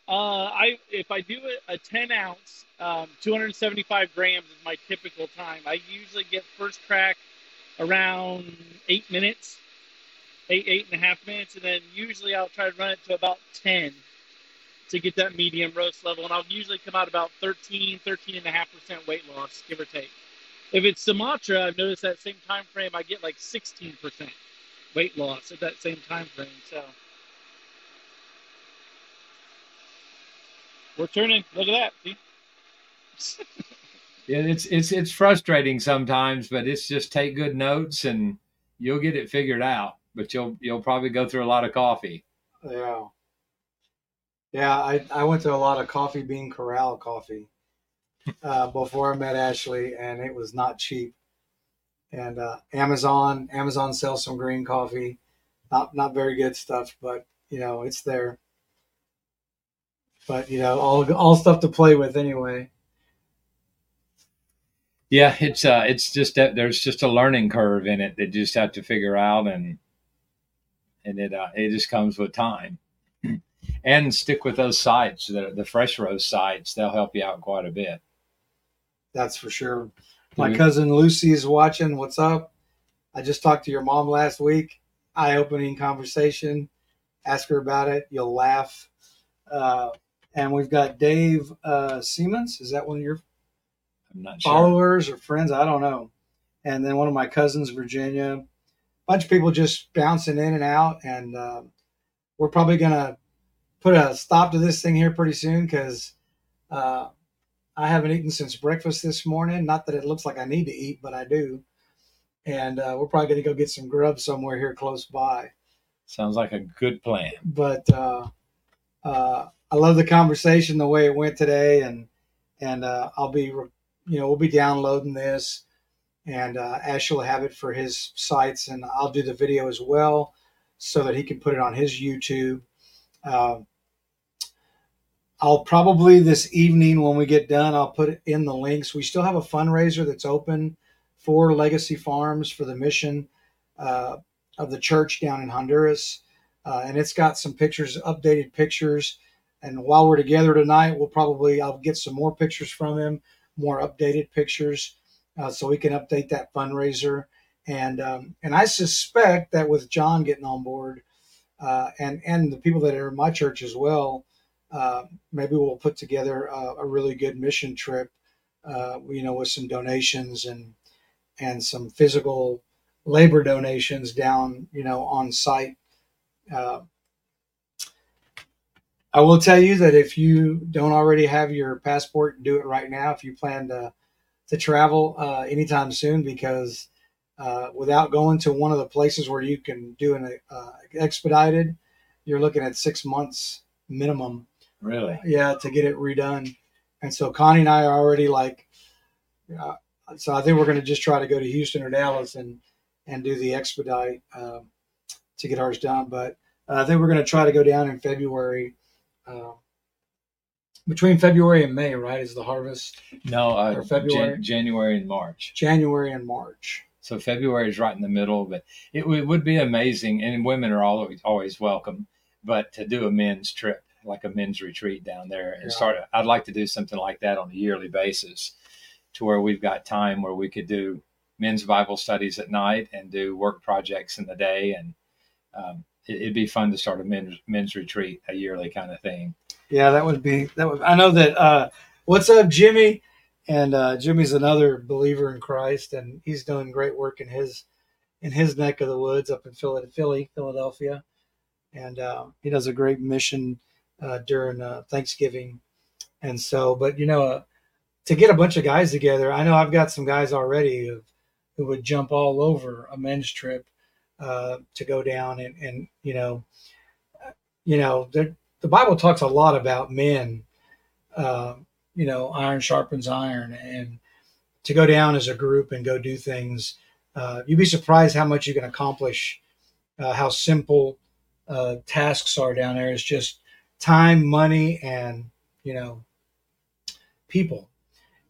[SPEAKER 6] Uh, I if I do a, 10 ounce, um, 275 grams is my typical time. I usually get first crack around eight minutes, eight eight and a half minutes, and then usually I'll try to run it to about 10 to get that medium roast level, and I'll usually come out about 13, 13 and a half percent weight loss, give or take. If it's Sumatra, I've noticed that same time frame I get like 16 percent weight loss at that same time frame. So. We're turning. Look at that. See?
[SPEAKER 3] Yeah, it's it's it's frustrating sometimes, but it's just take good notes and you'll get it figured out. But you'll you'll probably go through a lot of coffee.
[SPEAKER 4] Yeah. Yeah, I, I went to a lot of coffee bean corral coffee uh, before I met Ashley, and it was not cheap. And uh, Amazon Amazon sells some green coffee, not not very good stuff, but you know it's there. But you know all all stuff to play with anyway.
[SPEAKER 3] Yeah, it's uh, it's just that there's just a learning curve in it that you just have to figure out, and and it uh, it just comes with time. and stick with those sites, the the fresh roast sites. They'll help you out quite a bit.
[SPEAKER 4] That's for sure. My
[SPEAKER 3] Mhm.
[SPEAKER 4] cousin Lucy is watching. What's up? I just talked to your mom last week. Eye opening conversation. Ask her about it. You'll laugh. Uh, and we've got Dave uh, Siemens. Is that one of your
[SPEAKER 3] I'm not sure.
[SPEAKER 4] followers or friends? I don't know. And then one of my cousins, Virginia. bunch of people just bouncing in and out. And uh, we're probably gonna put a stop to this thing here pretty soon because uh, I haven't eaten since breakfast this morning. Not that it looks like I need to eat, but I do. And uh, we're probably gonna go get some grub somewhere here close by.
[SPEAKER 3] Sounds like a good plan.
[SPEAKER 4] But uh, uh, I love the conversation, the way it went today, and and uh, I'll be, you know, we'll be downloading this, and uh, Ash will have it for his sites, and I'll do the video as well, so that he can put it on his YouTube. I'll probably this evening when we get done, I'll put it in the links. We still have a fundraiser that's open for Legacy Farms for the mission uh, of the church down in Honduras, uh, and it's got some pictures, updated pictures. And while we're together tonight, we'll probably I'll get some more pictures from him, more updated pictures, uh, so we can update that fundraiser. And um, and I suspect that with John getting on board, uh, and and the people that are in my church as well, uh, maybe we'll put together a, a really good mission trip, uh, you know, with some donations and and some physical labor donations down, you know, on site. Uh, I will tell you that if you don't already have your passport, do it right now. If you plan to to travel uh, anytime soon, because uh, without going to one of the places where you can do an expedited, you're looking at six months minimum.
[SPEAKER 3] Really?
[SPEAKER 4] Yeah, to get it redone. And so Connie and I are already like, uh, so I think we're going to just try to go to Houston or Dallas and and do the expedite um, to get ours done. But uh, I think we're going to try to go down in February. Uh, between February and May, right, is the harvest.
[SPEAKER 3] No, uh,
[SPEAKER 4] February?
[SPEAKER 3] Jan- January and March.
[SPEAKER 4] January and March.
[SPEAKER 3] So February is right in the middle, but it, it would be amazing, and women are always always welcome. But to do a men's trip, like a men's retreat down there, and
[SPEAKER 4] Yeah.
[SPEAKER 3] start, I'd like to do something like that on a yearly basis, to where we've got time where we could do men's Bible studies at night and do work projects in the day, and um, it, it'd be fun to start a men's men's retreat, a yearly kind of thing.
[SPEAKER 4] Yeah, that would be that would. I know that. Uh, what's up, Jimmy? And uh, Jimmy's another believer in Christ, and he's doing great work in his in his neck of the woods up in Philly Philadelphia, and uh, he does a great mission uh, during uh, Thanksgiving. And so, but you know, uh, to get a bunch of guys together, I know I've got some guys already who, who would jump all over a men's trip uh, to go down and and you know, uh, you know, the Bible talks a lot about men. Uh, you know, iron sharpens iron, and to go down as a group and go do things. You'd be surprised how much you can accomplish. How simple tasks are down there. It's just time, money, and you know, people.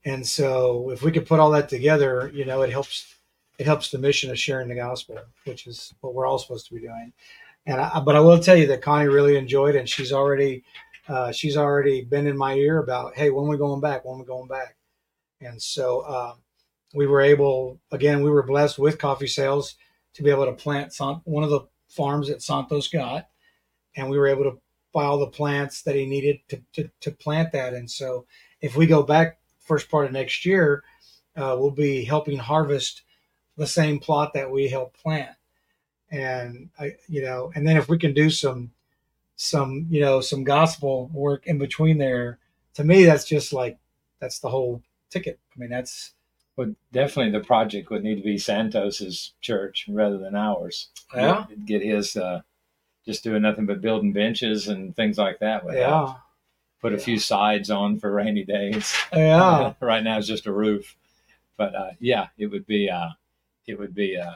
[SPEAKER 4] And so, if we could put all that together, you know, it helps. It helps the mission of sharing the gospel, which is what we're all supposed to be doing. And I, but I will tell you that Connie really enjoyed it. And she's already uh, she's already been in my ear about, hey, when we going back? When we going back? And so uh, we were able, again, we were blessed with coffee sales to be able to plant some, one of the farms that Santos got, and we were able to all the plants that he needed to, to, to plant that. And so if we go back first part of next year, uh, we'll be helping harvest the same plot that we helped plant and I, you know, and then if we can do some, some, you know, some gospel work in between there, to me, that's just like, that's the whole ticket. I mean, that's,
[SPEAKER 3] Well, definitely the project would need to be Santos's church rather than ours.
[SPEAKER 4] Yeah.
[SPEAKER 3] Get his uh, just doing nothing but building benches and things like that. Would help.
[SPEAKER 4] yeah,
[SPEAKER 3] Put a few sides on for rainy days.
[SPEAKER 4] yeah,
[SPEAKER 3] right now it's just a roof, but uh, yeah, it would be uh, it would be uh,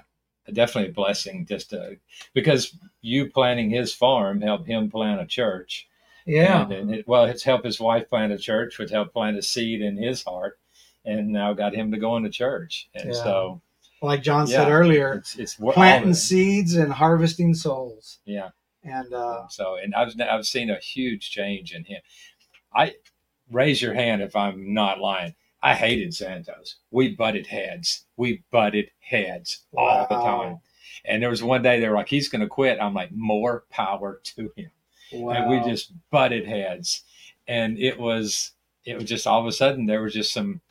[SPEAKER 3] definitely a blessing just to, because you planting his farm helped him plant a church.
[SPEAKER 4] yeah,
[SPEAKER 3] And, and it, well, it's helped his wife plant a church, which helped plant a seed in his heart, and now got him to go into church. And
[SPEAKER 4] Yeah.
[SPEAKER 3] so
[SPEAKER 4] like John said earlier,
[SPEAKER 3] it's it's
[SPEAKER 4] planting seeds and harvesting souls.
[SPEAKER 3] Yeah.
[SPEAKER 4] And, uh,
[SPEAKER 3] So, and I've I've seen a huge change in him. I raise your hand if I'm not lying. I hated Santos. We butted heads. We butted heads all the time. And there was one day they were like, "He's going to quit." I'm like, "More power to him."
[SPEAKER 4] wow.
[SPEAKER 3] And we just butted heads. And it was it was just all of a sudden there was just some.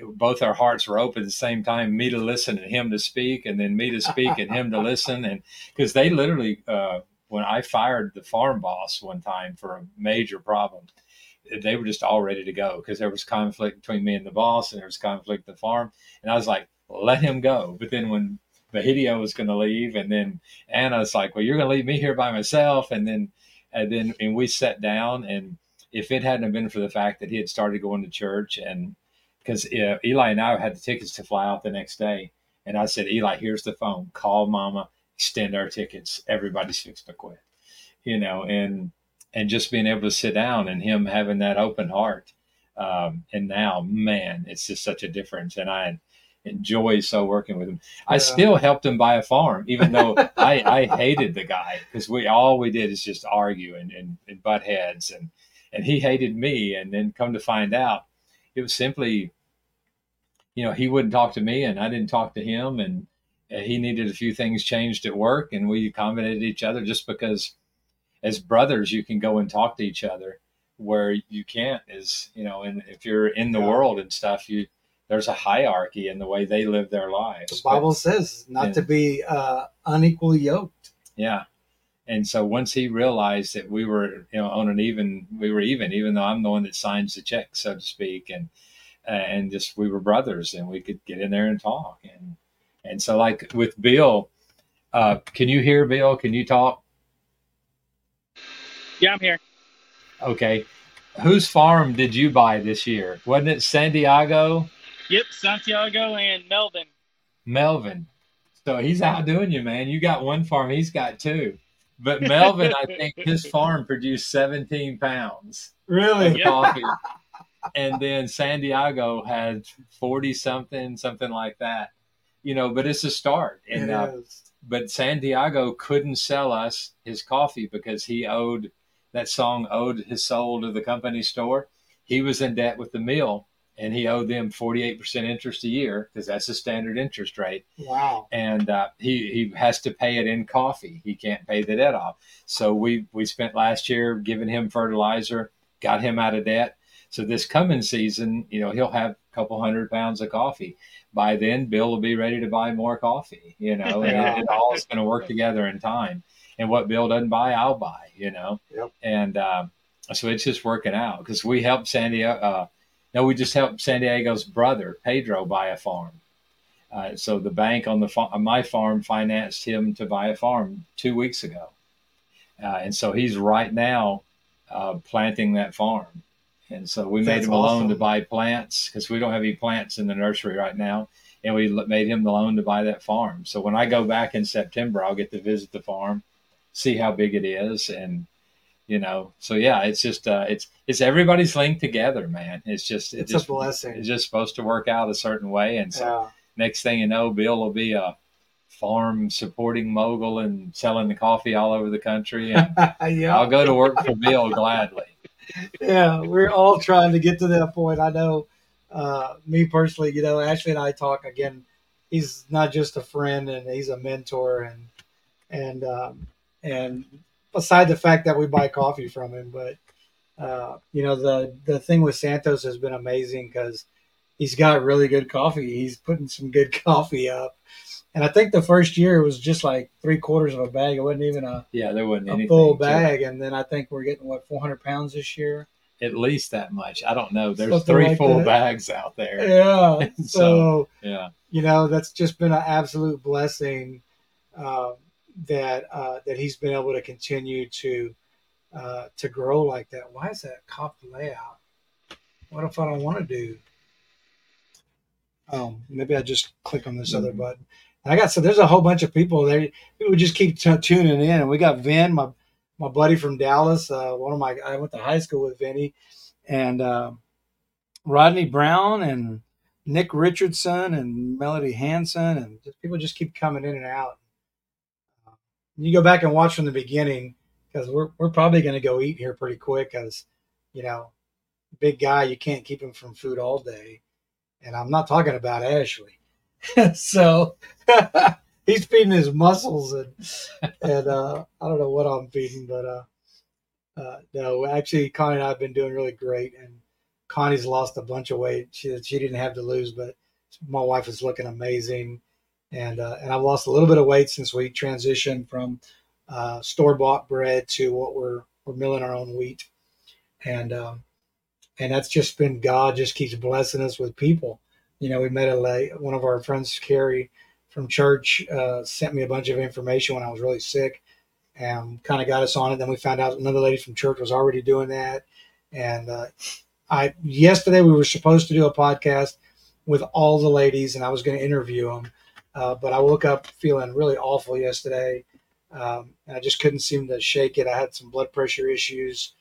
[SPEAKER 3] Both our hearts were open at the same time. Me to listen and him to speak, and then me to speak and him to listen, and because they literally uh, when I fired the farm boss one time for a major problem, they were just all ready to go because there was conflict between me and the boss, and there was conflict at the farm, and I was like, let him go. But then when Bahidio was going to leave, and then Anna's like, well, you're going to leave me here by myself, and then and then and we sat down, and if it hadn't been for the fact that he had started going to church, and because uh, Eli and I had the tickets to fly out the next day, and I said, Eli, here's the phone, call Mama, extend our tickets, everybody's fixed to quit, you know, and and just being able to sit down and him having that open heart. Um, and now, man, it's just such a difference. And I enjoy so working with him. I still helped him buy a farm, even though I, I hated the guy because we all we did is just argue and, and, and butt heads and and he hated me. And then come to find out, it was simply, you know, he wouldn't talk to me and I didn't talk to him, and he needed a few things changed at work, and we accommodated each other just because, as brothers, you can go and talk to each other where you can't is you know and if you're in the
[SPEAKER 4] Yeah.
[SPEAKER 3] world and stuff you there's a hierarchy in the way they live their lives
[SPEAKER 4] The Bible says not
[SPEAKER 3] Yeah.
[SPEAKER 4] to be uh, unequally yoked.
[SPEAKER 3] yeah and so once he realized that we were you know on an even we were even even though i'm the one that signs the check so to speak and and just we were brothers and we could get in there and talk and and so like with bill uh can you hear bill can you talk
[SPEAKER 6] Yeah, I'm here.
[SPEAKER 3] okay whose farm did you buy this year wasn't it Santiago
[SPEAKER 6] Yep, Santiago and Melvin.
[SPEAKER 3] Melvin. So he's outdoing you, man. You got one farm, he's got two. But Melvin, I think his farm produced 17 pounds of
[SPEAKER 4] Really?
[SPEAKER 6] Yeah.
[SPEAKER 3] coffee. And then Santiago had 40 something, something like that. You know, but it's a start. And uh, but Santiago couldn't sell us his coffee because he owed that song owed his soul to the company store. He was in debt with the mill and he owed them 48% interest a year because that's the standard interest rate
[SPEAKER 4] Wow.
[SPEAKER 3] and uh, he he has to pay it in coffee. He can't pay the debt off. So we we spent last year giving him fertilizer, got him out of debt. So this coming season, you know, he'll have a couple hundred pounds of coffee. By then, Bill will be ready to buy more coffee. You know, and it, all is going to work together in time. And what Bill doesn't buy, I'll buy. You know,
[SPEAKER 4] Yep.
[SPEAKER 3] and uh, so it's just working out because we helped Santiago. Uh, no, we just helped Santiago's brother Pedro buy a farm. Uh, so the bank on the fa- my farm financed him to buy a farm two weeks ago, uh, and so he's right now uh, planting that farm. And so we made
[SPEAKER 4] That's
[SPEAKER 3] him a loan to buy plants because we don't have any plants in the nursery right now, and we made him the loan to buy that farm. So when I go back in September, I'll get to visit the farm, see how big it is, and you know, so yeah, it's just uh, it's it's everybody's linked together, man. It's just
[SPEAKER 4] It's
[SPEAKER 3] just,
[SPEAKER 4] a blessing.
[SPEAKER 3] It's just supposed to work out a certain way, and so
[SPEAKER 4] Yeah.
[SPEAKER 3] next thing you know, Bill will be a farm supporting mogul and selling the coffee all over the country. And
[SPEAKER 4] yeah.
[SPEAKER 3] I'll go to work for Bill gladly.
[SPEAKER 4] Yeah, we're all trying to get to that point. I know, uh, me personally, you know, Ashley and I talk again. He's not just a friend, and he's a mentor, and and um, and beside the fact that we buy coffee from him, but uh, you know, the the thing with Santos has been amazing because he's got really good coffee. He's putting some good coffee up, and I think the first year it was just like three quarters of a bag. It wasn't even a,
[SPEAKER 3] Yeah, there wasn't
[SPEAKER 4] a full bag, and then I think we're getting what 400 pounds this year.
[SPEAKER 3] At least that much. I don't know. There's
[SPEAKER 4] Something
[SPEAKER 3] three
[SPEAKER 4] like
[SPEAKER 3] full
[SPEAKER 4] that.
[SPEAKER 3] bags out there.
[SPEAKER 4] Yeah.
[SPEAKER 3] So-
[SPEAKER 4] so,
[SPEAKER 3] Yeah.
[SPEAKER 4] you know, that's just been an absolute blessing um, that uh, that he's been able to continue to uh, to grow like that. Why is that cop layout? What if I don't want to do? Um, maybe I just click on this other
[SPEAKER 3] Mhm.
[SPEAKER 4] button. I got so there's a whole bunch of people there. People just keep t- tuning in, and we got Vin, my my buddy from Dallas. Uh, one of my I went to high school with Vinny, and uh, Rodney Brown and Nick Richardson and Melody Hanson, and just, people just keep coming in and out. Uh, You go back and watch from the beginning because we're we're probably going to go eat here pretty quick because you know, big guy, you can't keep him from food all day, and I'm not talking about Ashley. so he's feeding his muscles and and uh, I don't know what I'm feeding, but uh, uh, no, actually, Connie and I have been doing really great, and Connie's lost a bunch of weight. She she didn't have to lose, but my wife is looking amazing, and uh, and I've lost a little bit of weight since we transitioned from uh, store bought bread to what we're we're milling our own wheat, and um, and that's just been God just keeps blessing us with people. You know, we met a one of our friends, Carrie from church, uh, sent me a bunch of information when I was really sick, and kind of got us on it. Then we found out another lady from church was already doing that, and uh, I yesterday we were supposed to do a podcast with all the ladies, and I was going to interview them, uh, but I woke up feeling really awful yesterday, um, and I just couldn't seem to shake it. I had some blood pressure issues,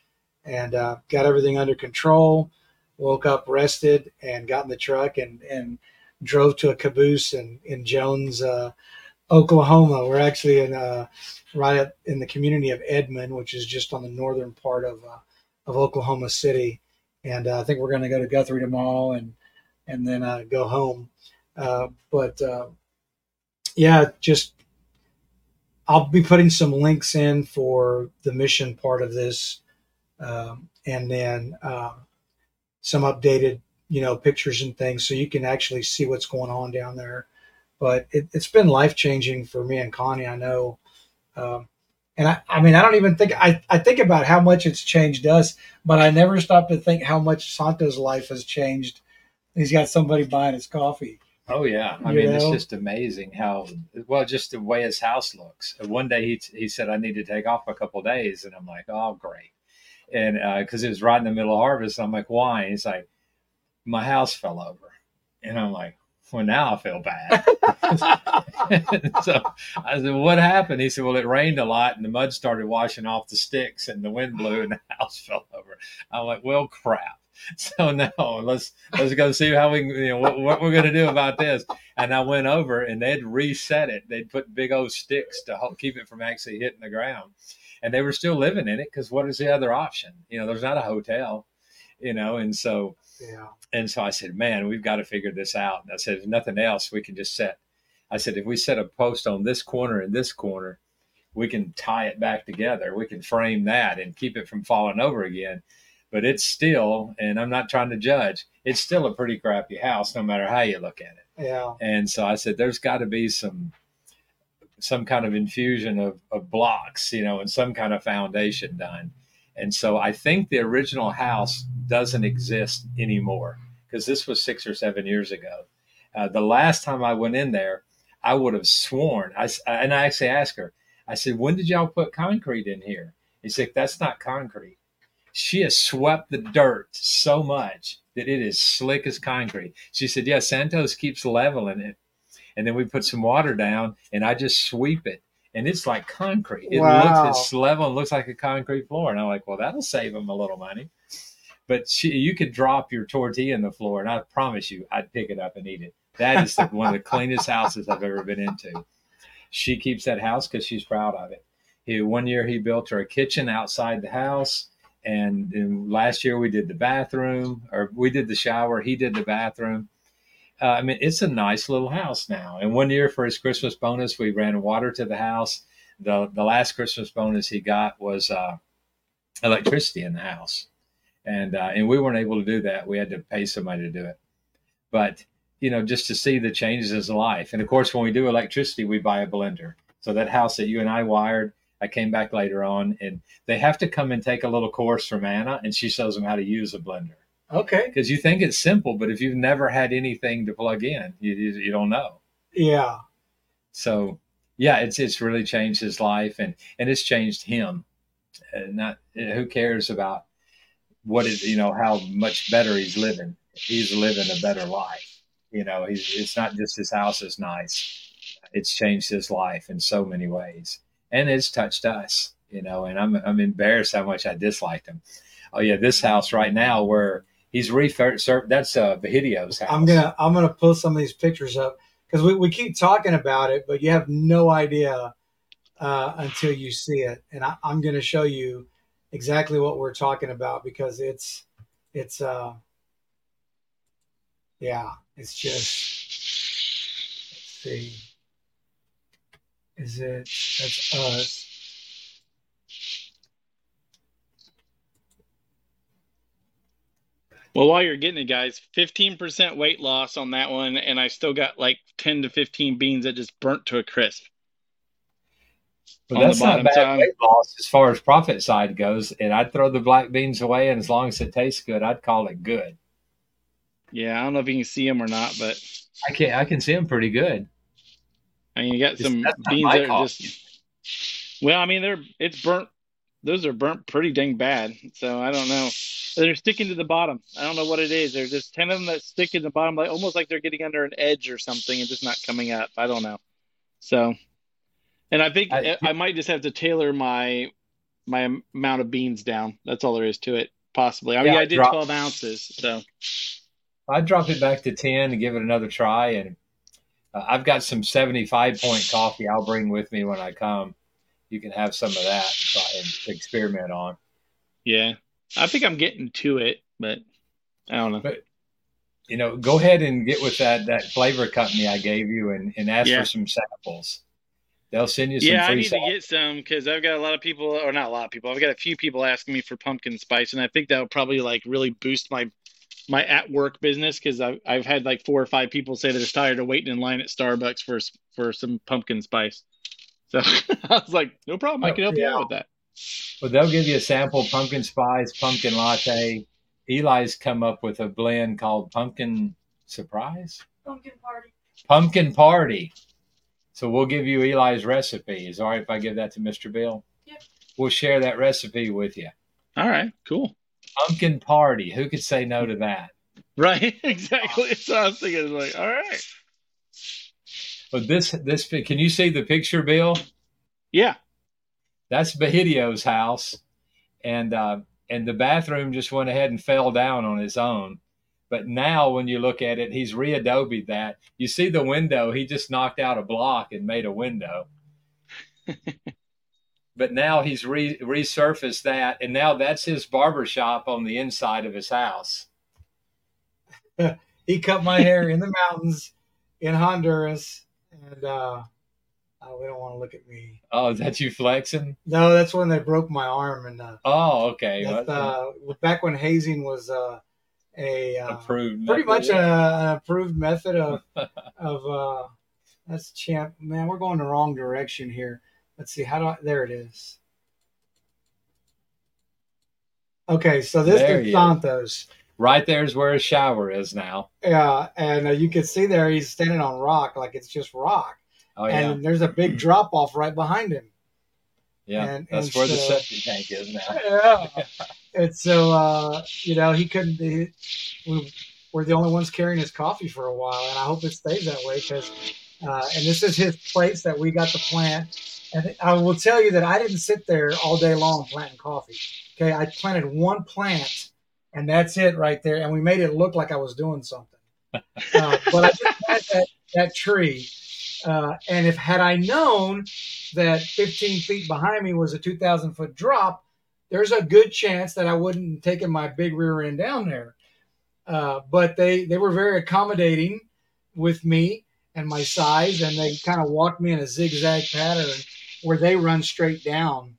[SPEAKER 4] and uh, got everything under control. Woke up, rested, and got in the truck and and drove to a caboose in in Jones, uh, Oklahoma. We're actually in uh, right up in the community of Edmond, which is just on the northern part of uh, of Oklahoma City and uh, I think we're going to go to Guthrie tomorrow and and then uh, go home. Uh, but yeah, just I'll be putting some links in for the mission part of this, um, and then some updated you know pictures and things so you can actually see what's going on down there. But it, has been life changing for me and Connie. I know. Um, and I, I mean, I don't even think I, I think about how much it's changed us, but I never stop to think how much Santo's life has changed. He's got somebody buying his coffee.
[SPEAKER 3] Oh yeah, I
[SPEAKER 4] You
[SPEAKER 3] mean
[SPEAKER 4] know?
[SPEAKER 3] it's just amazing how well just the way his house looks. One day he he said I need to take off a couple days, and I'm like, oh great, and uh, because it was right in the middle of harvest, I'm like, why? And he's like, my house fell over, and I'm like, well now I feel bad. so I said, what happened? He said, well it rained a lot, and the mud started washing off the sticks, and the wind blew, and the house fell over. I'm like, well crap. So now let's let's go see how we can, you know what, what we're going to do about this. And I went over and they'd reset it. They'd put big old sticks to help keep it from actually hitting the ground. And they were still living in it because what is the other option? You know, there's not a hotel, you know, and so
[SPEAKER 4] Yeah.
[SPEAKER 3] and so I said, man, we've got to figure this out. And I said, if nothing else, we can just set. I said, if we set a post on this corner and this corner, we can tie it back together. We can frame that and keep it from falling over again. But it's still, and I'm not trying to judge, it's still a pretty crappy house, no matter how you look at it.
[SPEAKER 4] Yeah.
[SPEAKER 3] And so I said, there's got to be some some kind of infusion of, of blocks, you know, and some kind of foundation done. And so I think the original house doesn't exist anymore because this was six or seven years ago. Uh, the last time I went in there, I would have sworn. I and I actually asked her. I said, "When did y'all put concrete in here?" He said, "That's not concrete. She has swept the dirt so much that it is slick as concrete." She said, "Yeah, Santos keeps leveling it, and then we put some water down, and I just sweep it." And it's like concrete. It
[SPEAKER 4] Wow.
[SPEAKER 3] looks it's level and looks like a concrete floor. And I'm like, well, that'll save them a little money. But she, you could drop your tortilla in the floor, and I promise you, I'd pick it up and eat it. That is the, one of the cleanest houses I've ever been into. She keeps that house because she's proud of it. He, one year he built her a kitchen outside the house, and, then last year we did the bathroom, or we did the shower. He did the bathroom. Uh, I mean, it's a nice little house now. And one year for his Christmas bonus, we ran water to the house. The the last Christmas bonus he got was uh, electricity in the house, and uh, and we weren't able to do that. We had to pay somebody to do it. But you know, just to see the changes in life, and of course, when we do electricity, we buy a blender. So that house that you and I wired, I came back later on, and they have to come and take a little course from Anna, and she shows them how to use a blender
[SPEAKER 4] Okay.
[SPEAKER 3] because you think it's simple, but if you've never had anything to plug in, you, you, you don't know.
[SPEAKER 4] Yeah.
[SPEAKER 3] So, yeah, it's it's really changed his life, and and it's changed him. Uh, not who cares about what is you know how much better he's living. He's living a better life. You know, he's it's not just his house is nice. It's changed his life in so many ways, and it's touched us. You know, and I'm I'm embarrassed how much I disliked him. Oh yeah, this house right now where he's refurbished. That's uh, Vahidio's house.
[SPEAKER 4] I'm gonna I'm gonna pull some of these pictures up because we, we keep talking about it, but you have no idea uh, until you see it, and I, I'm gonna show you exactly what we're talking about because it's it's uh yeah it's just let's see is it that's us
[SPEAKER 6] Well, while you're getting it, guys, 15% weight loss on that one, and I still got like 10 to 15 beans that just burnt to a crisp.
[SPEAKER 3] Well, that's not bad
[SPEAKER 6] I'm-
[SPEAKER 3] weight loss as far as profit side goes. And I'd throw the black beans away, and as long as it tastes good, I'd call it good.
[SPEAKER 6] yeah, I don't know if you can see them or not, but
[SPEAKER 3] I can I can see them pretty good.
[SPEAKER 6] I mean, you got some beans that are
[SPEAKER 3] coffee.
[SPEAKER 6] just. Well, I mean, they're it's burnt. Those are burnt pretty dang bad. So I don't know. They're sticking to the bottom. I don't know what it is. There's just ten of them that stick in the bottom, like almost like they're getting under an edge or something, and just not coming up. I don't know. So, and I think I,
[SPEAKER 3] I-
[SPEAKER 6] I might just have to tailor my my amount of beans down. That's all there is to it. Possibly. I mean,
[SPEAKER 3] Yeah,
[SPEAKER 6] I did twelve ounces. So
[SPEAKER 3] I'd drop it back to ten and give it another try. And uh, I've got some seventy-five point coffee I'll bring with me when I come. You can have some of that and experiment on.
[SPEAKER 6] yeah, I think I'm getting to it, but I don't know.
[SPEAKER 3] But you know, go ahead and get with that that flavor company I gave you and, and ask
[SPEAKER 6] Yeah.
[SPEAKER 3] for some samples. They'll send you some
[SPEAKER 6] Yeah, I need to get some because I've got a lot of people, or not a lot of people. I've got a few people asking me for pumpkin spice, and I think that'll probably like really boost my my at work business because I've I've had like four or five people say they're tired of waiting in line at Starbucks for for some pumpkin spice. So I was like, no problem, I can help you out with that.
[SPEAKER 3] Well, they'll give you a sample pumpkin spice, pumpkin latte. Eli's come up with a blend called pumpkin surprise,
[SPEAKER 2] Pumpkin party.
[SPEAKER 3] pumpkin party. So we'll give you Eli's recipe. Is all right if I give that to Mr. Bill?
[SPEAKER 2] Yep.
[SPEAKER 3] We'll share that recipe with you.
[SPEAKER 6] All right, cool.
[SPEAKER 3] Pumpkin party. Who could say no to that?
[SPEAKER 6] Right, exactly. So I was thinking, like, all right,
[SPEAKER 3] But this this can you see the picture, Bill?
[SPEAKER 6] yeah,
[SPEAKER 3] That's Bahidio's house, and uh, and the bathroom just went ahead and fell down on its own. But now, when you look at it, he's re-adobe that. You see the window; he just knocked out a block and made a window. but now he's re- resurfaced that, and now that's his barber shop on the inside of his house.
[SPEAKER 4] He cut my hair in the mountains in Honduras, and uh, oh, we don't want to look at me.
[SPEAKER 3] Oh, is that you flexing?
[SPEAKER 4] No, that's when they broke my arm, and uh,
[SPEAKER 3] Oh, okay.
[SPEAKER 4] that's, uh, back when hazing was uh, a uh,
[SPEAKER 3] approved.
[SPEAKER 4] pretty
[SPEAKER 3] method.
[SPEAKER 4] much a, an approved method of of uh, that's champ. Man, we're going the wrong direction here. Let's see. How do I? There it is. Okay, so this
[SPEAKER 3] There
[SPEAKER 4] is
[SPEAKER 3] he is. Right there's where his shower is now.
[SPEAKER 4] Yeah, and uh, you can see there he's standing on rock, like it's just rock,
[SPEAKER 3] Oh yeah,
[SPEAKER 4] and there's a big drop off right behind him.
[SPEAKER 3] yeah.
[SPEAKER 4] and-
[SPEAKER 3] That's
[SPEAKER 4] and
[SPEAKER 3] where the
[SPEAKER 4] so-
[SPEAKER 3] septic tank is now.
[SPEAKER 4] Yeah, and so uh, you know he couldn't. He, we were the only ones carrying his coffee for a while, and I hope it stays that way because. Uh, and this is his place that we got to plant. And I will tell you that I didn't sit there all day long planting coffee. Okay, I planted one plant, and that's it right there. And we made it look like I was doing something. Uh, but I just planted that, that tree. Uh, and if had I known that 15 feet behind me was a 2,000 foot drop, there's a good chance that I wouldn't have taken my big rear end down there. Uh, but they they were very accommodating with me and my size, and they kind of walked me in a zigzag pattern where they run straight down.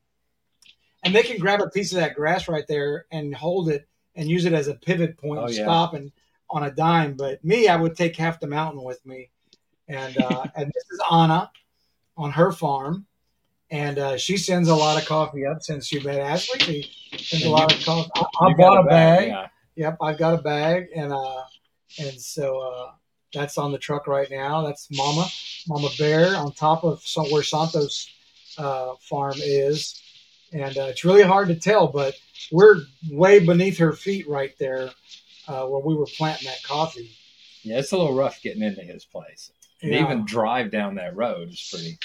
[SPEAKER 4] And they can grab a piece of that grass right there and hold it and use it as a pivot point,
[SPEAKER 3] Oh,
[SPEAKER 4] and
[SPEAKER 3] yeah.
[SPEAKER 4] stop and on a dime. But me, I would take half the mountain with me. And uh, and this is Anna on her farm, and uh, she sends a lot of coffee up since you met Ashley. She sends a lot of coffee. I, I bought
[SPEAKER 3] got
[SPEAKER 4] a bag.
[SPEAKER 3] yeah.
[SPEAKER 4] Yep, I've got a bag, and uh, and so uh, that's on the truck right now. That's Mama, Mama Bear, on top of some, where Santos uh, farm is, and uh, it's really hard to tell, but we're way beneath her feet right there, uh, where we were planting that coffee.
[SPEAKER 3] Yeah, it's a little rough getting into his place. And
[SPEAKER 4] Yeah.
[SPEAKER 3] even drive down that road is pretty.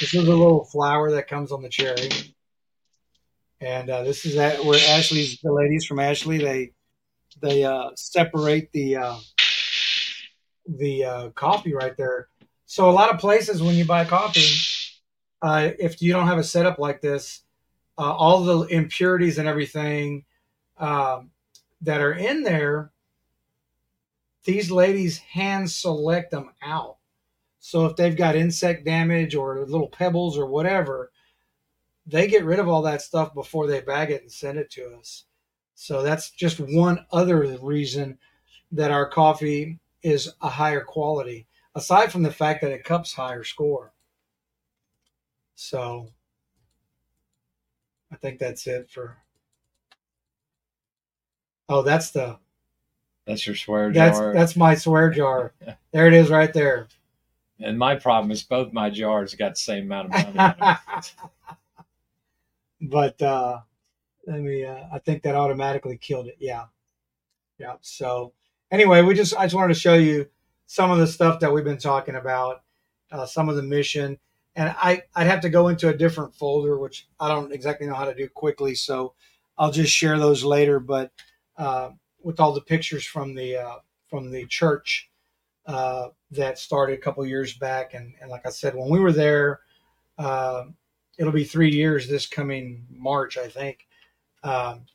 [SPEAKER 4] This is a little flower that comes on the cherry. And uh, this is that where Ashley's the ladies from Ashley they they uh, separate the uh, the uh, coffee right there. So a lot of places when you buy coffee, uh, if you don't have a setup like this, uh, all the impurities and everything um, that are in there, these ladies hand select them out. So if they've got insect damage or little pebbles or whatever, they get rid of all that stuff before they bag it and send it to us. So that's just one other reason that our coffee is a higher quality, aside from the fact that it cups higher score. So I think that's it for. Oh, that's the
[SPEAKER 7] That's your swear
[SPEAKER 4] that's
[SPEAKER 7] jar.
[SPEAKER 4] that's my swear jar. There it is, right there.
[SPEAKER 7] and my problem is both my jars got the same amount of money.
[SPEAKER 4] but uh let me uh I think that automatically killed it. Yeah. Yeah. So anyway, we just I just wanted to show you some of the stuff that we've been talking about, uh some of the mission. And I, I'd have to go into a different folder, which I don't exactly know how to do quickly. So I'll just share those later. But uh, with all the pictures from the uh, from the church uh, that started a couple years back, and, and like I said, when we were there, uh, it'll be three years this coming March, I think. Um,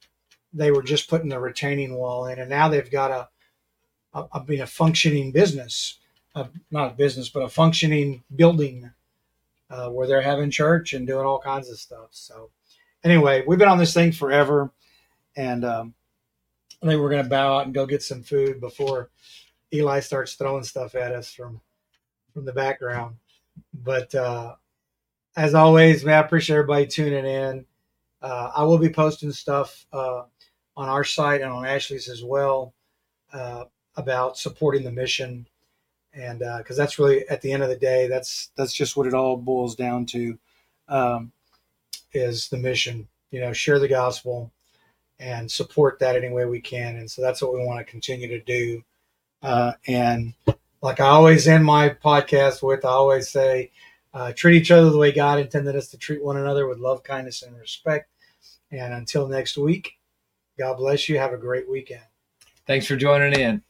[SPEAKER 4] they were just putting the retaining wall in, and now they've got a, mean, a functioning business, uh, not a business, but a functioning building uh, where they're having church and doing all kinds of stuff. So, anyway, we've been on this thing forever, and um, I think we're going to bow out and go get some food before Eli starts throwing stuff at us from from the background. But uh, as always, man, I appreciate everybody tuning in. Uh, I will be posting stuff uh, on our site and on Ashley's as well uh, about supporting the mission, and because that's really at the end of the day, that's that's just what it all boils down to, um, is the mission. You know, share the gospel and support that any way we can, and so that's what we want to continue to do. Uh, and like I always end my podcast with, I always say, uh, treat each other the way God intended us to treat one another with love, kindness, and respect. And until next week, God bless you. Have a great weekend.
[SPEAKER 7] Thanks for joining in.